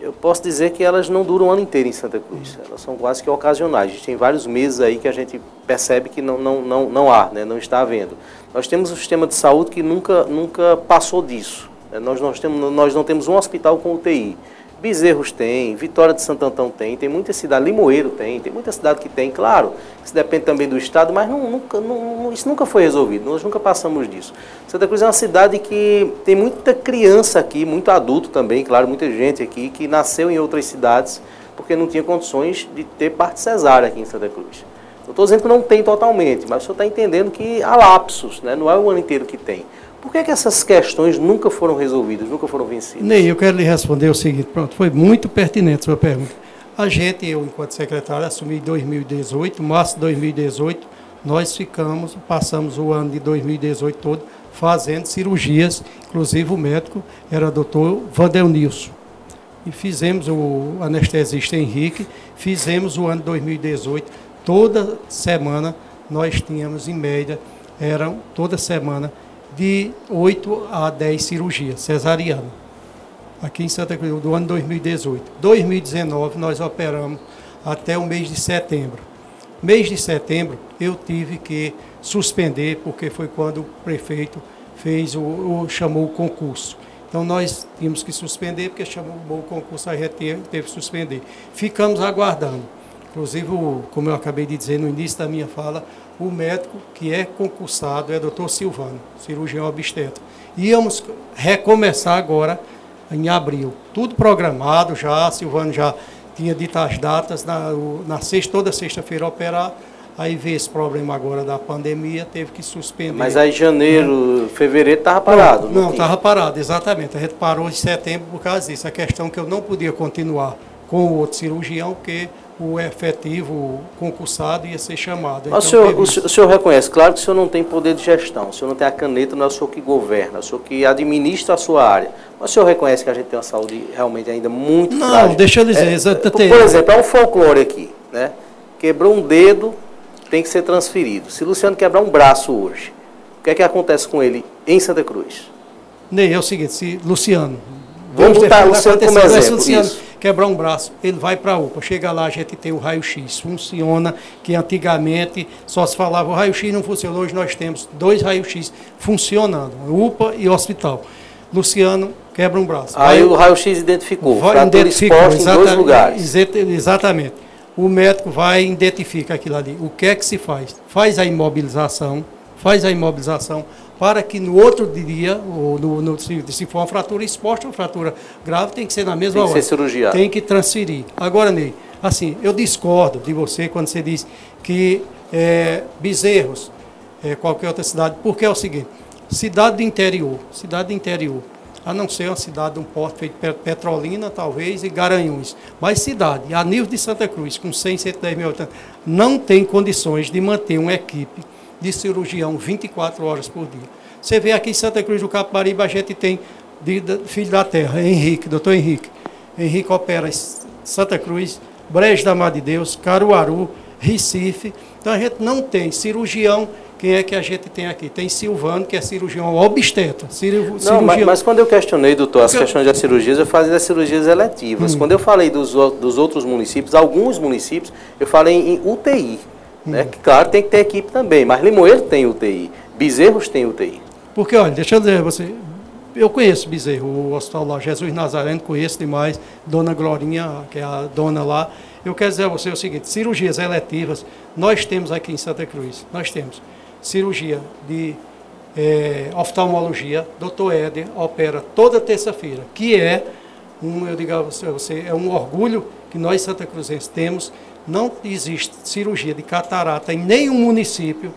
eu posso dizer que elas não duram o ano inteiro em Santa Cruz. Elas são quase que ocasionais. A gente tem vários meses aí que a gente percebe que não, não, não, não há, né? não está havendo. Nós temos um sistema de saúde que nunca, nunca passou disso. Né? Nós, nós, temos, nós não temos um hospital com UTI. Bezerros tem, Vitória de Santo Antão tem, tem muita cidade, Limoeiro tem, tem muita cidade que tem, claro, isso depende também do Estado, mas não, nunca, não, isso nunca foi resolvido, nós nunca passamos disso. Santa Cruz é uma cidade que tem muita criança aqui, muito adulto também, claro, muita gente aqui, que nasceu em outras cidades porque não tinha condições de ter parte cesárea aqui em Santa Cruz. Não estou dizendo que não tem totalmente, mas o senhor está entendendo que há lapsos, né? não é o ano inteiro que tem. Por que, que essas questões nunca foram resolvidas, nunca foram vencidas? Ney, eu quero lhe responder o seguinte, pronto, foi muito pertinente a sua pergunta. A gente, eu enquanto secretário, assumi em 2018, março de 2018, nós ficamos, passamos o ano de 2018 todo fazendo cirurgias, inclusive o médico era o doutor Vandelnilson. E fizemos o anestesista Henrique, fizemos o ano de 2018, toda semana nós tínhamos em média, eram toda semana de 8 a 10 cirurgias cesariana. Aqui em Santa Cruz, do ano 2018. 2019 nós operamos até o mês de setembro. Mês de setembro eu tive que suspender, porque foi quando o prefeito fez o, o chamou o concurso. Então nós tínhamos que suspender, porque chamou o concurso, a gente teve, teve que suspender. Ficamos aguardando. Inclusive, como eu acabei de dizer no início da minha fala, o médico que é concursado é o doutor Silvano, cirurgião obstetra. Íamos recomeçar agora em abril. Tudo programado já, Silvano já tinha dito as datas, na, na sexta, toda sexta-feira operar. Aí veio esse problema agora da pandemia, teve que suspender. Mas aí janeiro, né? fevereiro estava parado? Não, estava parado, exatamente. A gente parou em setembro por causa disso. A questão que eu não podia continuar com o outro cirurgião, porque o efetivo concursado ia ser chamado. Mas então, o, senhor, o, senhor, o, senhor, reconhece, claro que o senhor não tem poder de gestão, o senhor não tem a caneta, não é o senhor que governa, é o senhor que administra a sua área. Mas o senhor reconhece que a gente tem uma saúde realmente ainda muito não, frágil? Não, deixa eu dizer, é, por, por exemplo, é um folclore aqui, né? Quebrou um dedo, tem que ser transferido. Se Luciano quebrar um braço hoje, o que é que acontece com ele em Santa Cruz? Ney, é o seguinte, se Luciano... Vamos botar Luciano como exemplo, Luciano, isso quebrar um braço, ele vai para a UPA. Chega lá, a gente tem o raio-x. Funciona, que antigamente só se falava o raio-x não funcionou. Hoje nós temos dois raios-x funcionando, UPA e hospital. Luciano quebra um braço. Aí vai, o raio-x identificou, vai, identificou em dois lugares. Exatamente. O médico vai e identifica aquilo ali. O que é que se faz? Faz a imobilização, faz a imobilização, para que no outro dia, ou no, no, se, se, for uma fratura exposta, uma fratura grave, tem que ser na mesma hora. Tem que ser cirurgiado. Tem que transferir. Agora, Ney, assim, eu discordo de você quando você diz que é, Bezerros, é, qualquer outra cidade, porque é o seguinte, cidade do interior, cidade do interior, a não ser uma cidade de um porto feito Petrolina, talvez, e Garanhuns. Mas cidade, a nível de Santa Cruz, com 100, 110 mil habitantes, não tem condições de manter uma equipe de cirurgião 24 horas por dia. Você vê aqui em Santa Cruz do Capibaribe, a gente tem de, de, filho da terra, Henrique, doutor Henrique. Henrique opera em Santa Cruz, Brejo da Mar de Deus, Caruaru, Recife. Então a gente não tem cirurgião. Quem é que a gente tem aqui? Tem Silvano, que é cirurgião obstetra. Cirurgião... Não, mas, mas, quando eu questionei, doutor, as questões das cirurgias, eu fazia das cirurgias eletivas. Hum. Quando eu falei dos, dos outros municípios, alguns municípios, eu falei em UTI. Né? Que, claro, tem que ter equipe também, mas Limoeiro tem UTI, Bezerros tem UTI. Porque, olha, deixa eu dizer você, eu conheço Bezerro, o hospital lá, Jesus Nazareno, conheço demais, Dona Glorinha, que é a dona lá. Eu quero dizer a você o seguinte, cirurgias eletivas, nós temos aqui em Santa Cruz, nós temos cirurgia de é, oftalmologia, doutor Éder opera toda terça-feira, que é um, eu digo a você, é um orgulho que nós Santa Cruzenses temos não existe cirurgia de catarata em nenhum município,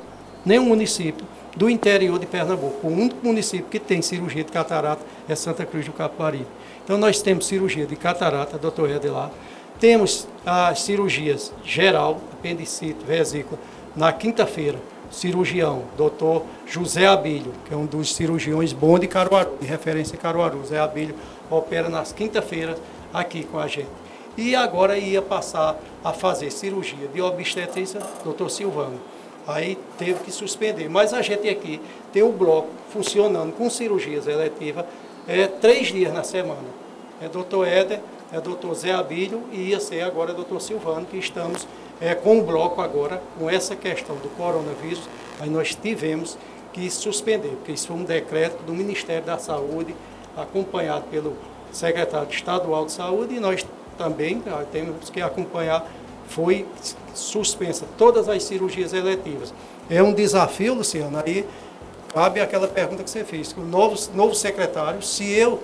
nenhum município do interior de Pernambuco. O único município que tem cirurgia de catarata é Santa Cruz do Capibaribe. Então nós temos cirurgia de catarata, doutor Eder lá. Temos as cirurgias geral, apendicite, vesícula, na quinta-feira. Cirurgião, doutor José Abílio, que é um dos cirurgiões bons de Caruaru, de referência em Caruaru. José Abílio opera nas quinta-feiras aqui com a gente e agora ia passar a fazer cirurgia de obstetrícia, doutor Silvano. Aí teve que suspender. Mas a gente aqui tem o bloco funcionando com cirurgias eletivas é, três dias na semana. É doutor Éder, é doutor Zé Abílio e ia ser agora doutor Silvano, que estamos é, com o bloco agora, com essa questão do coronavírus, aí nós tivemos que suspender, porque isso foi um decreto do Ministério da Saúde acompanhado pelo secretário estadual de saúde e nós também ah, temos que acompanhar. Foi suspensa todas as cirurgias eletivas. É um desafio, Luciano, aí cabe aquela pergunta que você fez, o novo, novo secretário, se eu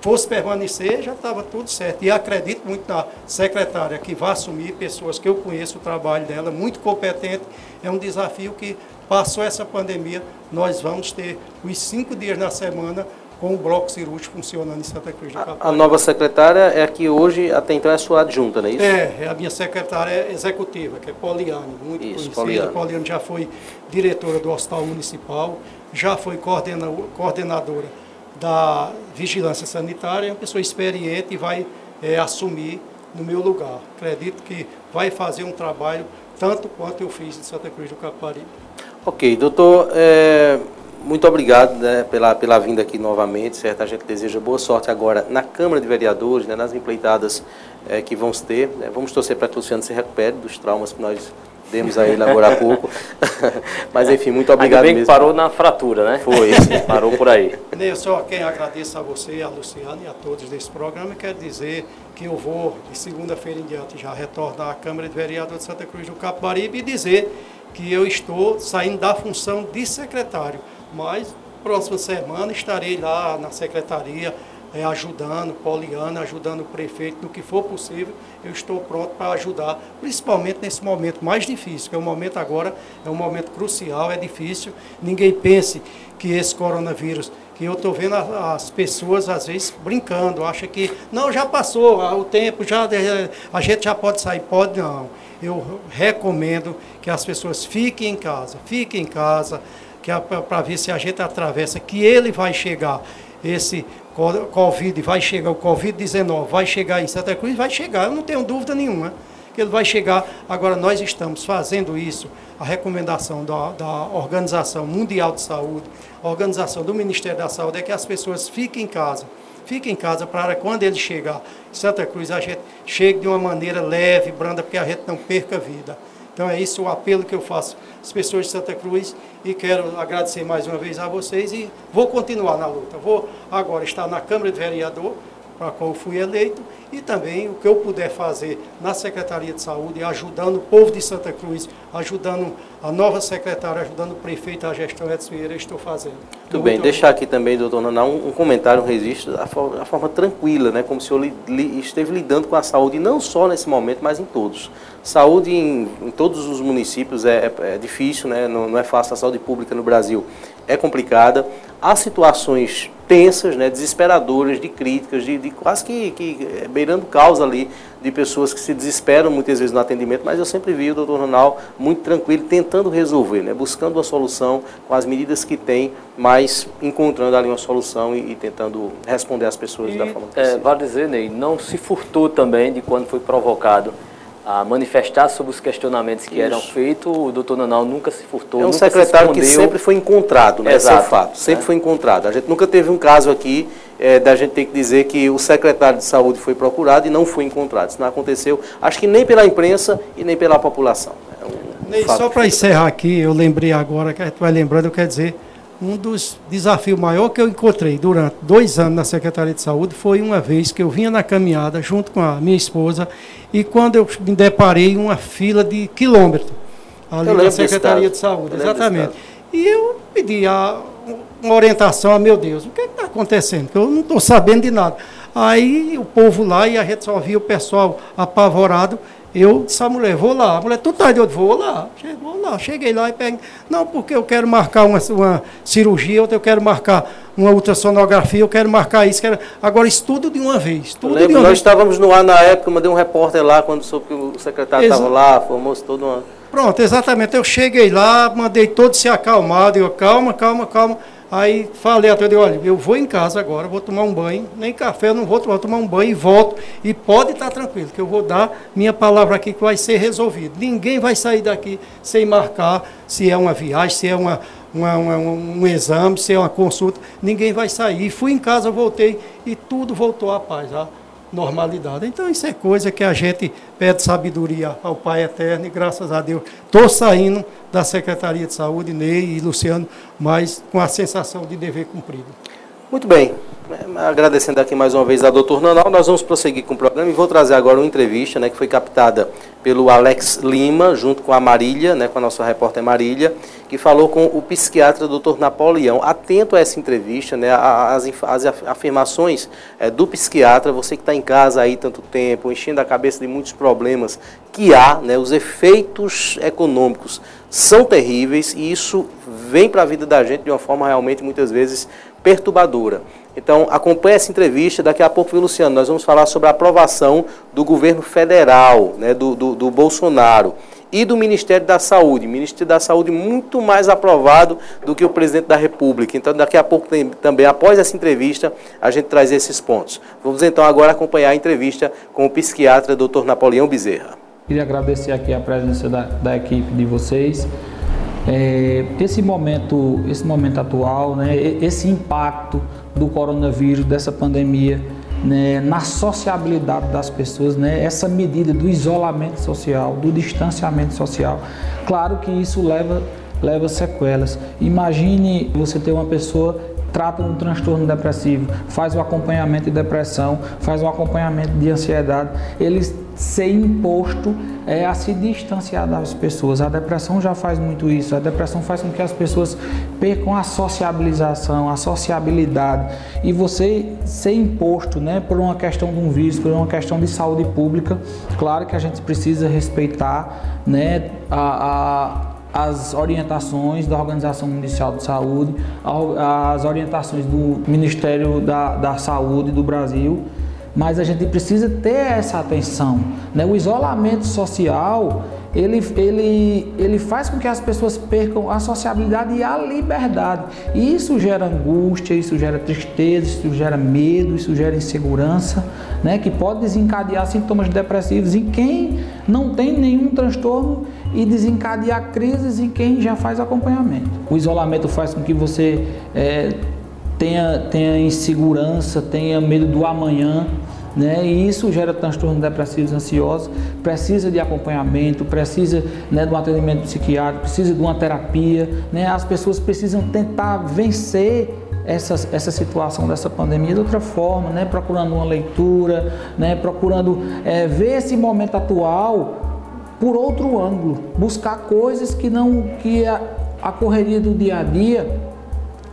fosse permanecer, já estava tudo certo. E acredito muito na secretária que vai assumir, pessoas que eu conheço o trabalho dela, muito competente. É um desafio que passou essa pandemia, nós vamos ter os cinco dias na semana com o bloco cirúrgico funcionando em Santa Cruz do Capari. A, nova secretária é a que hoje, até então, é sua adjunta, não é isso? É, é a minha secretária executiva, que é Poliane, muito isso, conhecida. Poliane. Poliane já foi diretora do Hospital Municipal, já foi coordenadora da Vigilância Sanitária, é uma pessoa experiente e vai é, assumir no meu lugar. Acredito que vai fazer um trabalho tanto quanto eu fiz em Santa Cruz do Caparibe. Ok, doutor, é, muito obrigado né, pela, pela vinda aqui novamente, certo? A gente deseja boa sorte agora na Câmara de Vereadores, né, nas empleitadas é, que vamos ter. Né? Vamos torcer para que o Luciano se recupere dos traumas que nós demos a ele agora há pouco. Mas enfim, muito obrigado Ainda bem mesmo. que parou na fratura, né? Foi. parou por aí. Eu só quem agradeço a você, a Luciano e a todos desse programa, quero dizer que eu vou, de segunda-feira em diante, já retornar à Câmara de Vereadores de Santa Cruz do Capibaribe e dizer que eu estou saindo da função de secretário mas próxima semana estarei lá na secretaria é, ajudando Poliana, ajudando o prefeito no que for possível. Eu estou pronto para ajudar, principalmente nesse momento mais difícil, que é o momento agora, é um momento crucial, é difícil. Ninguém pense que esse coronavírus, que eu estou vendo as pessoas às vezes brincando, acha que não, já passou o tempo, já a gente já pode sair, pode não. Eu recomendo que as pessoas fiquem em casa, fiquem em casa, que é para ver se a gente atravessa, que ele vai chegar, esse Covid, vai chegar, o Covid-19 vai chegar em Santa Cruz, vai chegar, eu não tenho dúvida nenhuma que ele vai chegar. Agora, nós estamos fazendo isso, a recomendação da, da Organização Mundial de Saúde, a organização do Ministério da Saúde é que as pessoas fiquem em casa. Fiquem em casa para quando ele chegar em Santa Cruz, a gente chegue de uma maneira leve, branda, porque a gente não perca vida. Então é isso o apelo que eu faço às pessoas de Santa Cruz e quero agradecer mais uma vez a vocês e vou continuar na luta. Vou agora estar na Câmara de Vereador, para a qual fui eleito, e também o que eu puder fazer na Secretaria de Saúde, ajudando o povo de Santa Cruz, ajudando a nova secretária, ajudando o prefeito, a gestão Edson Vieira, estou fazendo. Muito, Muito bem, deixar aqui também, doutor Naná, um, um, comentário, um registro, da forma, forma, tranquila, né, como o senhor li, li, esteve lidando com a saúde, não só nesse momento, mas em todos. Saúde em, em todos os municípios é, é, é difícil, né, não, não é fácil, a saúde pública no Brasil é complicada. Há situações tensas, né, desesperadoras, de críticas, de, de quase que, que é, beirando causa ali, de pessoas que se desesperam muitas vezes no atendimento, mas eu sempre vi o doutor Ronaldo muito tranquilo, tentando resolver, né, buscando uma solução com as medidas que tem, mas encontrando ali uma solução e, e tentando responder às pessoas e, da forma que é, Vale dizer, Ney, não se furtou também de quando foi provocado a manifestar sobre os questionamentos que Isso. eram feitos. O doutor Nanal nunca se furtou. É um secretário que sempre foi encontrado, né? Exato, Esse é o fato. Sempre é. foi encontrado. A gente nunca teve um caso aqui é, da gente ter que dizer que o secretário de saúde foi procurado e não foi encontrado. Isso não aconteceu, acho que nem pela imprensa e nem pela população. É um Ney, só para encerrar aqui, eu lembrei agora, que a gente vai lembrando, eu quero dizer, um dos desafios maiores que eu encontrei durante dois anos na Secretaria de Saúde foi uma vez que eu vinha na caminhada junto com a minha esposa e quando eu me deparei uma fila de quilômetros ali na Secretaria de Saúde. Exatamente. E eu pedi a, uma orientação a meu Deus, o que é está acontecendo? Porque eu não estou sabendo de nada. Aí o povo lá e a gente só via o pessoal apavorado eu disse à mulher, vou lá. A mulher, tu tá de outro? Vou lá. Vou lá. Cheguei lá e peguei. Não, porque eu quero marcar uma, uma cirurgia, outra eu quero marcar uma ultrassonografia, eu quero marcar isso. Quero... Agora, isso tudo de uma vez. Tudo lembro, nós vez. estávamos no ar na época, mandei um repórter lá, quando soube que o secretário estava lá, formou-se todo uma... Pronto, exatamente. Eu cheguei lá, mandei todos se acalmar, eu calma, calma, calma. Aí falei até, eu olha, eu vou em casa agora, vou tomar um banho, nem café eu não vou tomar, vou tomar um banho e volto. E pode estar tranquilo, que eu vou dar minha palavra aqui que vai ser resolvido. Ninguém vai sair daqui sem marcar se é uma viagem, se é uma, uma, uma, um exame, se é uma consulta. Ninguém vai sair. Fui em casa, voltei e tudo voltou à paz. Tá? Normalidade. Então isso é coisa que a gente pede sabedoria ao Pai Eterno e graças a Deus estou saindo da Secretaria de Saúde, Ney e Luciano, mas com a sensação de dever cumprido. Muito bem. agradecendo aqui mais uma vez a doutor Nanal, nós vamos prosseguir com o programa e vou trazer agora uma entrevista né, que foi captada pelo Alex Lima, junto com a Marília, né, com a nossa repórter Marília, que falou com o psiquiatra doutor Napoleão. Atento a essa entrevista, né, as, as afirmações é, do psiquiatra, você que está em casa aí tanto tempo, enchendo a cabeça de muitos problemas que há, né, os efeitos econômicos são terríveis e isso vem para a vida da gente de uma forma realmente muitas vezes perturbadora. Então, acompanhe essa entrevista. Daqui a pouco, viu, Luciano, nós vamos falar sobre a aprovação do governo federal, né, do, do, do Bolsonaro, e do Ministério da Saúde. Ministério da Saúde muito mais aprovado do que o presidente da República. Então, daqui a pouco, tem, também, após essa entrevista, a gente traz esses pontos. Vamos então agora acompanhar a entrevista com o psiquiatra Dr. Napoleão Bezerra. Queria agradecer aqui a presença da, da equipe de vocês. É, esse momento, esse momento atual, né, esse impacto do coronavírus, dessa pandemia, né, na sociabilidade das pessoas, né, essa medida do isolamento social, do distanciamento social. Claro que isso leva, leva sequelas. Imagine você ter uma pessoa trata um transtorno depressivo, faz o acompanhamento de depressão, faz o acompanhamento de ansiedade, ele ser imposto é, a se distanciar das pessoas. A depressão já faz muito isso. A depressão faz com que as pessoas percam a sociabilização, a sociabilidade. E você ser imposto né, por uma questão de um vírus, por uma questão de saúde pública, claro que a gente precisa respeitar né, a, a as orientações da Organização Mundial de Saúde, as orientações do Ministério da, da Saúde do Brasil, mas a gente precisa ter essa atenção. Né? O isolamento social ele, ele, ele faz com que as pessoas percam a sociabilidade e a liberdade. E isso gera angústia, isso gera tristeza, isso gera medo, isso gera insegurança, né? que pode desencadear sintomas depressivos em quem não tem nenhum transtorno e desencadear crises em quem já faz acompanhamento. O isolamento faz com que você é, tenha, tenha insegurança, tenha medo do amanhã, né? E isso gera transtornos depressivos ansiosos, precisa de acompanhamento, precisa né, de um atendimento psiquiátrico, precisa de uma terapia, né? As pessoas precisam tentar vencer essa, essa situação dessa pandemia de outra forma, né? Procurando uma leitura, né? Procurando é, ver esse momento atual por outro ângulo, buscar coisas que não que a, a correria do dia a dia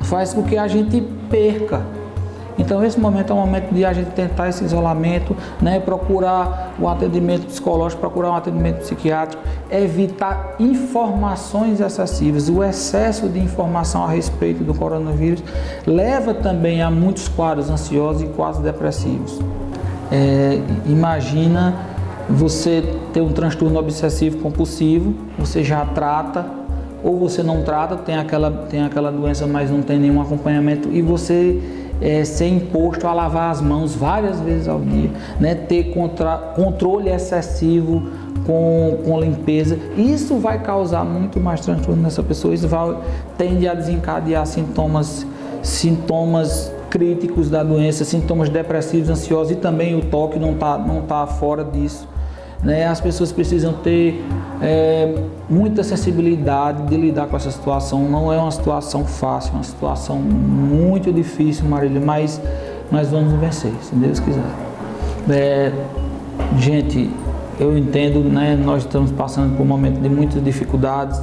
faz com que a gente perca então esse momento é um momento de a gente tentar esse isolamento, né, procurar o um atendimento psicológico, procurar um atendimento psiquiátrico, evitar informações excessivas. O excesso de informação a respeito do coronavírus leva também a muitos quadros ansiosos e quadros depressivos. É, imagina você ter um transtorno obsessivo compulsivo, você já trata ou você não trata, tem aquela, tem aquela doença, mas não tem nenhum acompanhamento e você é, ser imposto a lavar as mãos várias vezes ao dia, né? ter contra, controle excessivo com, com limpeza. Isso vai causar muito mais transtorno nessa pessoa, isso vai, tende a desencadear sintomas, sintomas críticos da doença, sintomas depressivos, ansiosos e também o toque não está não tá fora disso. Né? As pessoas precisam ter é, muita sensibilidade de lidar com essa situação. Não é uma situação fácil, é uma situação muito difícil, Marília, mas nós vamos vencer, se Deus quiser. É, gente, eu entendo, né, nós estamos passando por um momento de muitas dificuldades,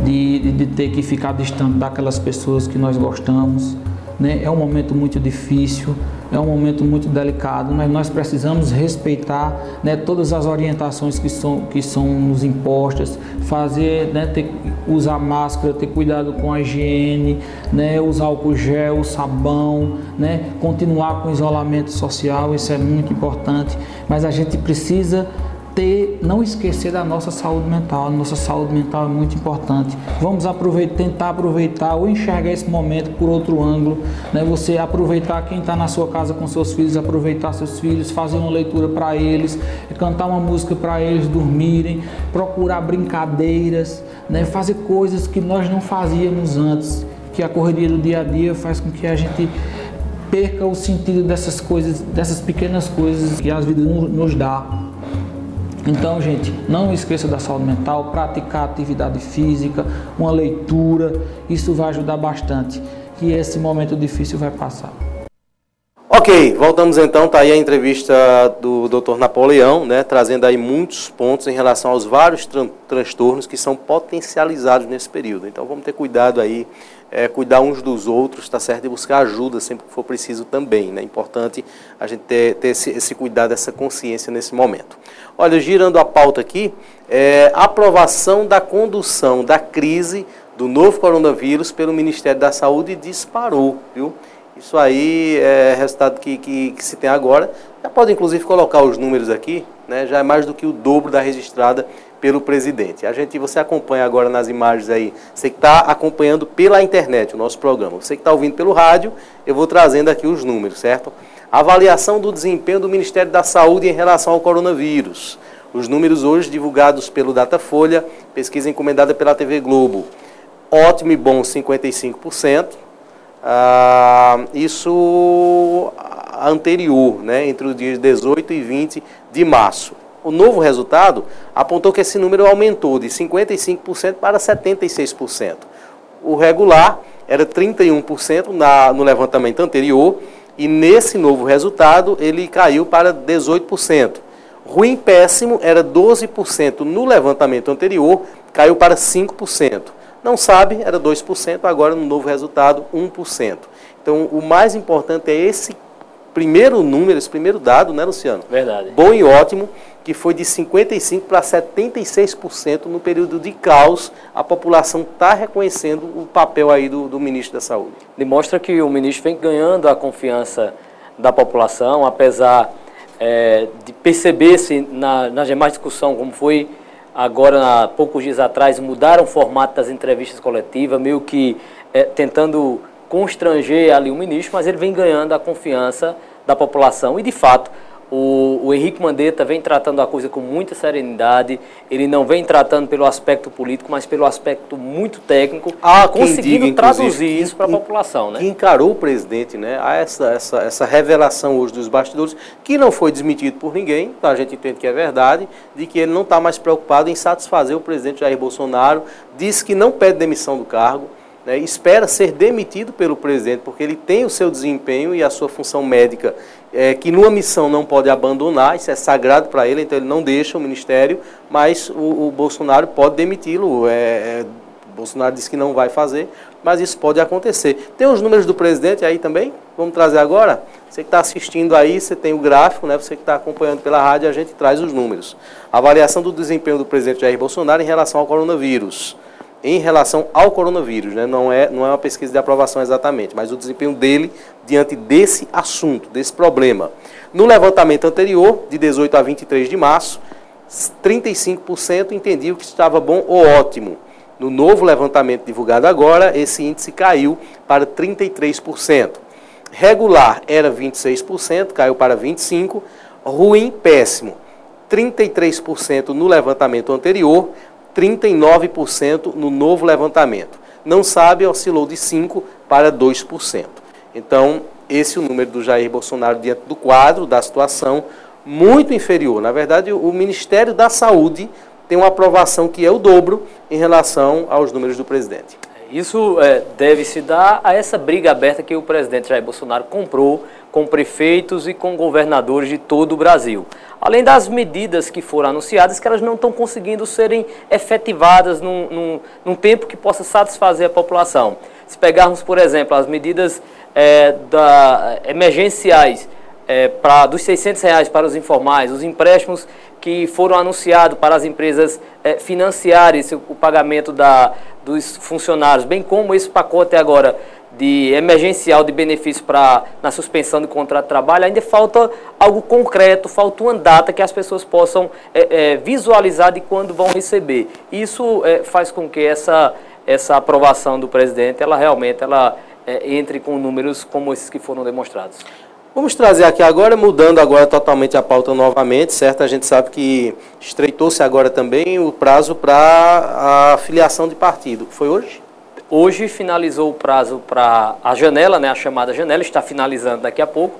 de, de, de ter que ficar distante daquelas pessoas que nós gostamos. Né? É um momento muito difícil, é um momento muito delicado, mas nós precisamos respeitar né, todas as orientações que são, que são nos impostas, fazer, né, ter, usar máscara, ter cuidado com a higiene, né, usar álcool gel, sabão, né, continuar com o isolamento social, isso é muito importante, mas a gente precisa ter, não esquecer da nossa saúde mental. A nossa saúde mental é muito importante. Vamos aproveitar, tentar aproveitar ou enxergar esse momento por outro ângulo. Né? Você aproveitar quem está na sua casa com seus filhos, aproveitar seus filhos, fazer uma leitura para eles, cantar uma música para eles dormirem, procurar brincadeiras, né? fazer coisas que nós não fazíamos antes, que a correria do dia a dia faz com que a gente perca o sentido dessas coisas, dessas pequenas coisas que a vida nos dá. Então, gente, não esqueça da saúde mental, praticar atividade física, uma leitura, isso vai ajudar bastante, que esse momento difícil vai passar. Ok, voltamos então, tá aí a entrevista do Dr. Napoleão, né, trazendo aí muitos pontos em relação aos vários tran transtornos que são potencializados nesse período. Então vamos ter cuidado aí, é, cuidar uns dos outros, tá certo? E buscar ajuda sempre que for preciso também, né? Importante a gente ter, ter esse, esse cuidado, essa consciência nesse momento. Olha, girando a pauta aqui, é, aprovação da condução da crise do novo coronavírus pelo Ministério da Saúde disparou, viu? Isso aí é resultado que, que, que, se tem agora. Já pode inclusive colocar os números aqui, né? já é mais do que o dobro da registrada pelo presidente. A gente, você acompanha agora nas imagens aí, você que está acompanhando pela internet o nosso programa, você que está ouvindo pelo rádio, eu vou trazendo aqui os números, certo? Avaliação do desempenho do Ministério da Saúde em relação ao coronavírus. Os números hoje divulgados pelo Datafolha, pesquisa encomendada pela TV Globo. Ótimo e bom 55%, ah, isso anterior, né, entre os dias 18 e 20 de março. O novo resultado apontou que esse número aumentou de 55% para 76%. O regular era 31% na, no levantamento anterior e nesse novo resultado ele caiu para 18%. Ruim péssimo era 12% no levantamento anterior, caiu para 5%. Não sabe, era 2%, agora no novo resultado, 1%. Então, o mais importante é esse primeiro número, esse primeiro dado, né, Luciano? Verdade. Bom e ótimo, que foi de 55% para 76% no período de caos. A população está reconhecendo o papel aí do, do ministro da Saúde. Demonstra que o ministro vem ganhando a confiança da população, apesar é, de perceber-se na, na demais discussão, como foi agora, há poucos dias atrás, mudaram o formato das entrevistas coletivas, meio que é, tentando constranger ali o ministro, mas ele vem ganhando a confiança da população e, de fato, o, o, Henrique Mandetta vem tratando a coisa com muita serenidade, ele não vem tratando pelo aspecto político, mas pelo aspecto muito técnico, ah, conseguindo diga, traduzir isso para a população. Né? Que encarou o presidente né, a essa, essa, essa revelação hoje dos bastidores, que não foi desmentido por ninguém, então a gente entende que é verdade, de que ele não está mais preocupado em satisfazer o presidente Jair Bolsonaro, disse que não pede demissão do cargo, né, espera ser demitido pelo presidente, porque ele tem o seu desempenho e a sua função médica, é, que numa missão não pode abandonar, isso é sagrado para ele, então ele não deixa o ministério, mas o, o Bolsonaro pode demiti-lo. É, é, Bolsonaro disse que não vai fazer, mas isso pode acontecer. Tem os números do presidente aí também? Vamos trazer agora? Você que está assistindo aí, você tem o gráfico, né? você que está acompanhando pela rádio, a gente traz os números. Avaliação do desempenho do presidente Jair Bolsonaro em relação ao coronavírus em relação ao coronavírus, né? não, é, não é uma pesquisa de aprovação exatamente, mas o desempenho dele diante desse assunto, desse problema. No levantamento anterior, de 18 a 23 de março, 35% entendiam que estava bom ou ótimo. No novo levantamento divulgado agora, esse índice caiu para 33%. Regular era 26%, caiu para 25%. Ruim, péssimo, 33% no levantamento anterior, 39% no novo levantamento. Não sabe, oscilou de 5% para 2%. Então, esse é o número do Jair Bolsonaro diante do quadro, da situação, muito inferior. Na verdade, o Ministério da Saúde tem uma aprovação que é o dobro em relação aos números do presidente. Isso é, deve se dar a essa briga aberta que o presidente Jair Bolsonaro comprou com prefeitos e com governadores de todo o Brasil. Além das medidas que foram anunciadas, que elas não estão conseguindo serem efetivadas num, num, num tempo que possa satisfazer a população. Se pegarmos, por exemplo, as medidas é, da, emergenciais é, pra, dos 600 reais para os informais, os empréstimos que foram anunciados para as empresas é, financiarem o pagamento da, dos funcionários, bem como esse pacote agora de emergencial de benefício para na suspensão do contrato de trabalho, ainda falta algo concreto, falta uma data que as pessoas possam é, é, visualizar de quando vão receber. Isso é, faz com que essa, essa aprovação do presidente, ela realmente ela, é, entre com números como esses que foram demonstrados. Vamos trazer aqui agora, mudando agora totalmente a pauta novamente, certo? A gente sabe que estreitou-se agora também o prazo para a filiação de partido. Foi hoje? Hoje finalizou o prazo para a janela, né, a chamada janela, está finalizando daqui a pouco.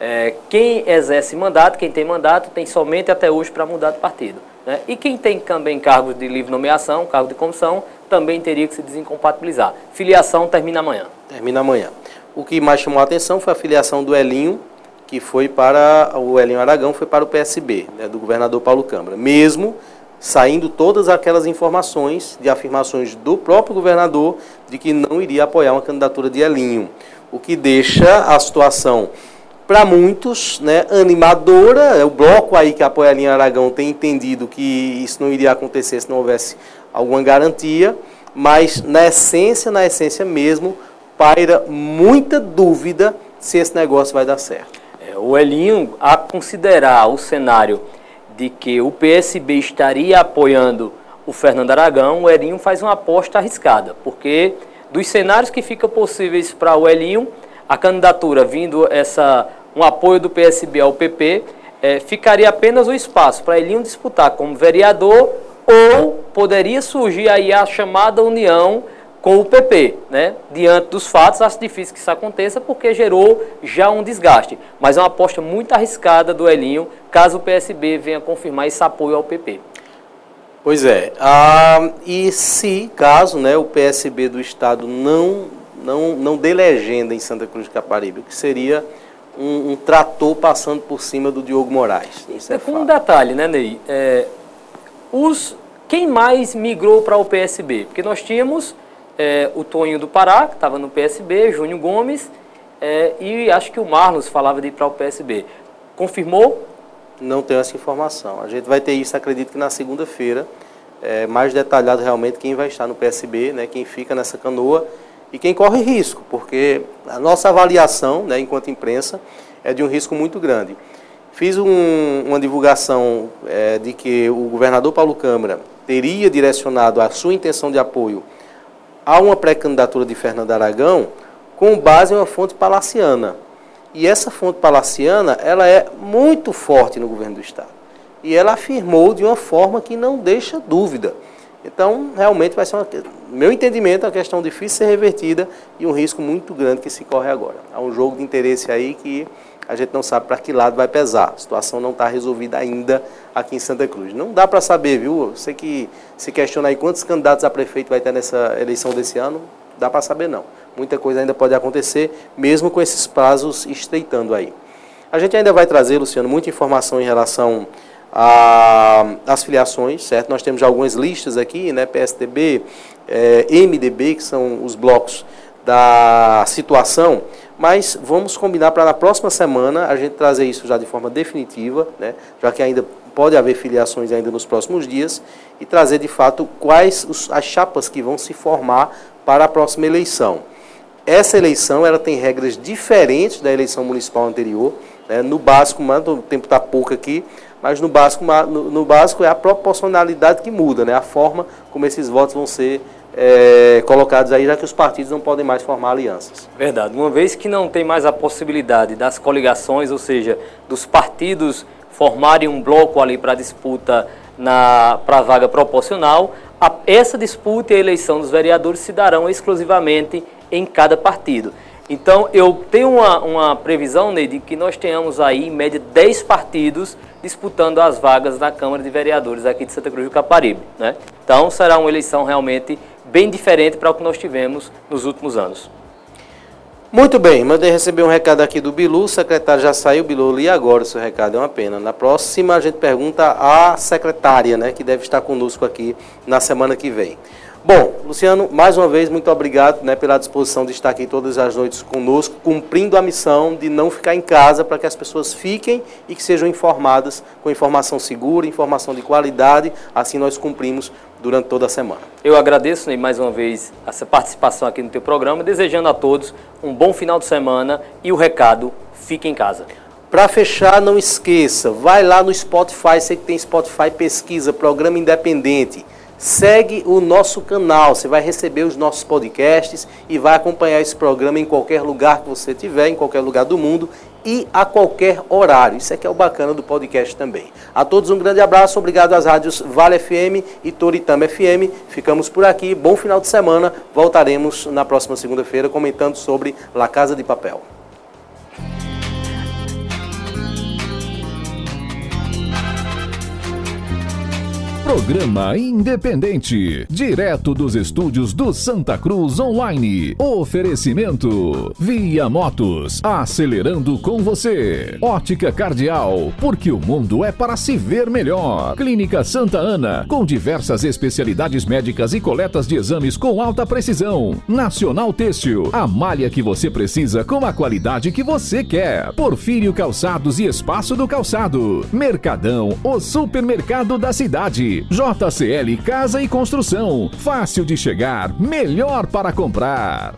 É, quem exerce mandato, quem tem mandato, tem somente até hoje para mudar de partido. Né? E quem tem também cargo de livre nomeação, cargo de comissão, também teria que se desincompatibilizar. Filiação termina amanhã. Termina amanhã. O que mais chamou a atenção foi a filiação do Elinho, que foi para o Elinho Aragão, foi para o PSB, né, do governador Paulo Câmara. Mesmo saindo todas aquelas informações de afirmações do próprio governador de que não iria apoiar uma candidatura de Elinho, o que deixa a situação para muitos né, animadora. O bloco aí que apoia Elinho Aragão tem entendido que isso não iria acontecer se não houvesse alguma garantia, mas na essência, na essência mesmo, paira muita dúvida se esse negócio vai dar certo. É, o Elinho, a considerar o cenário de que o PSB estaria apoiando o Fernando Aragão, o Elinho faz uma aposta arriscada, porque dos cenários que ficam possíveis para o Elinho, a candidatura vindo essa um apoio do PSB ao PP, é, ficaria apenas o espaço para Elinho disputar como vereador ou poderia surgir aí a chamada união com o PP, né? Diante dos fatos, acho difícil que isso aconteça porque gerou já um desgaste. Mas é uma aposta muito arriscada do Elinho, caso o PSB venha confirmar esse apoio ao PP. Pois é. Ah, e se, caso né, o PSB do Estado não, não, não dê legenda em Santa Cruz de Caparibe, o que seria um, um trator passando por cima do Diogo Moraes? Isso é, é um detalhe, né, Ney? É, os, quem mais migrou para o PSB? Porque nós tínhamos é, o Toninho do Pará, que estava no PSB, Júnior Gomes, é, e acho que o Marlos falava de ir para o PSB. Confirmou? Não tenho essa informação. A gente vai ter isso, acredito que na segunda-feira, é, mais detalhado realmente quem vai estar no PSB, né, quem fica nessa canoa e quem corre risco, porque a nossa avaliação, né, enquanto imprensa, é de um risco muito grande. Fiz um, uma divulgação é, de que o governador Paulo Câmara teria direcionado a sua intenção de apoio a uma pré-candidatura de Fernando Aragão com base em uma fonte palaciana. E essa fonte palaciana, ela é muito forte no governo do Estado. E ela afirmou de uma forma que não deixa dúvida. Então, realmente vai ser, uma, meu entendimento, é uma questão difícil de ser revertida e um risco muito grande que se corre agora. Há um jogo de interesse aí que a gente não sabe para que lado vai pesar. A situação não está resolvida ainda aqui em Santa Cruz. Não dá para saber, viu? Você que se questiona aí quantos candidatos a prefeito vai ter nessa eleição desse ano, dá para saber não. Muita coisa ainda pode acontecer, mesmo com esses prazos estreitando aí. A gente ainda vai trazer, Luciano, muita informação em relação às filiações, certo? Nós temos algumas listas aqui, né? PSDB, eh, MDB, que são os blocos da situação, mas vamos combinar para na próxima semana a gente trazer isso já de forma definitiva, né? já que ainda pode haver filiações ainda nos próximos dias, e trazer de fato quais os, as chapas que vão se formar para a próxima eleição. Essa eleição ela tem regras diferentes da eleição municipal anterior. Né? No básico, o tempo está pouco aqui, mas no básico, no, no, básico é a proporcionalidade que muda, né? a forma como esses votos vão ser é, colocados aí, já que os partidos não podem mais formar alianças. Verdade. Uma vez que não tem mais a possibilidade das coligações, ou seja, dos partidos formarem um bloco ali para disputa para a vaga proporcional, a, essa disputa e a eleição dos vereadores se darão exclusivamente em cada partido. Então, eu tenho uma, uma previsão, Ney, de que nós tenhamos aí, em média, 10 partidos disputando as vagas da Câmara de Vereadores aqui de Santa Cruz do Caparibe. Né? Então, será uma eleição realmente bem diferente para o que nós tivemos nos últimos anos. Muito bem, mandei receber um recado aqui do Bilu, o secretário já saiu, Bilu, li agora o seu recado, é uma pena. Na próxima a gente pergunta à secretária, né, que deve estar conosco aqui na semana que vem. Bom, Luciano, mais uma vez, muito obrigado né, pela disposição de estar aqui todas as noites conosco, cumprindo a missão de não ficar em casa para que as pessoas fiquem e que sejam informadas com informação segura, informação de qualidade. Assim nós cumprimos durante toda a semana. Eu agradeço Ney, mais uma vez essa participação aqui no teu programa, desejando a todos um bom final de semana e o recado, fique em casa. Para fechar, não esqueça, vai lá no Spotify, você que tem Spotify, pesquisa, programa independente segue o nosso canal. Você vai receber os nossos podcasts e vai acompanhar esse programa em qualquer lugar que você tiver, em qualquer lugar do mundo e a qualquer horário. Isso é que é o bacana do podcast também. A todos um grande abraço, obrigado às rádios Vale FM e Toritama FM. Ficamos por aqui, bom final de semana. Voltaremos na próxima segunda-feira comentando sobre La Casa de Papel. Programa independente, direto dos estúdios do Santa Cruz Online. Oferecimento: Via Motos, acelerando com você. Ótica Cardial, porque o mundo é para se ver melhor. Clínica Santa Ana, com diversas especialidades médicas e coletas de exames com alta precisão. Nacional Têxtil, a malha que você precisa com a qualidade que você quer. Porfírio Calçados e Espaço do Calçado. Mercadão, o supermercado da cidade. JCL Casa e Construção. Fácil de chegar, melhor para comprar.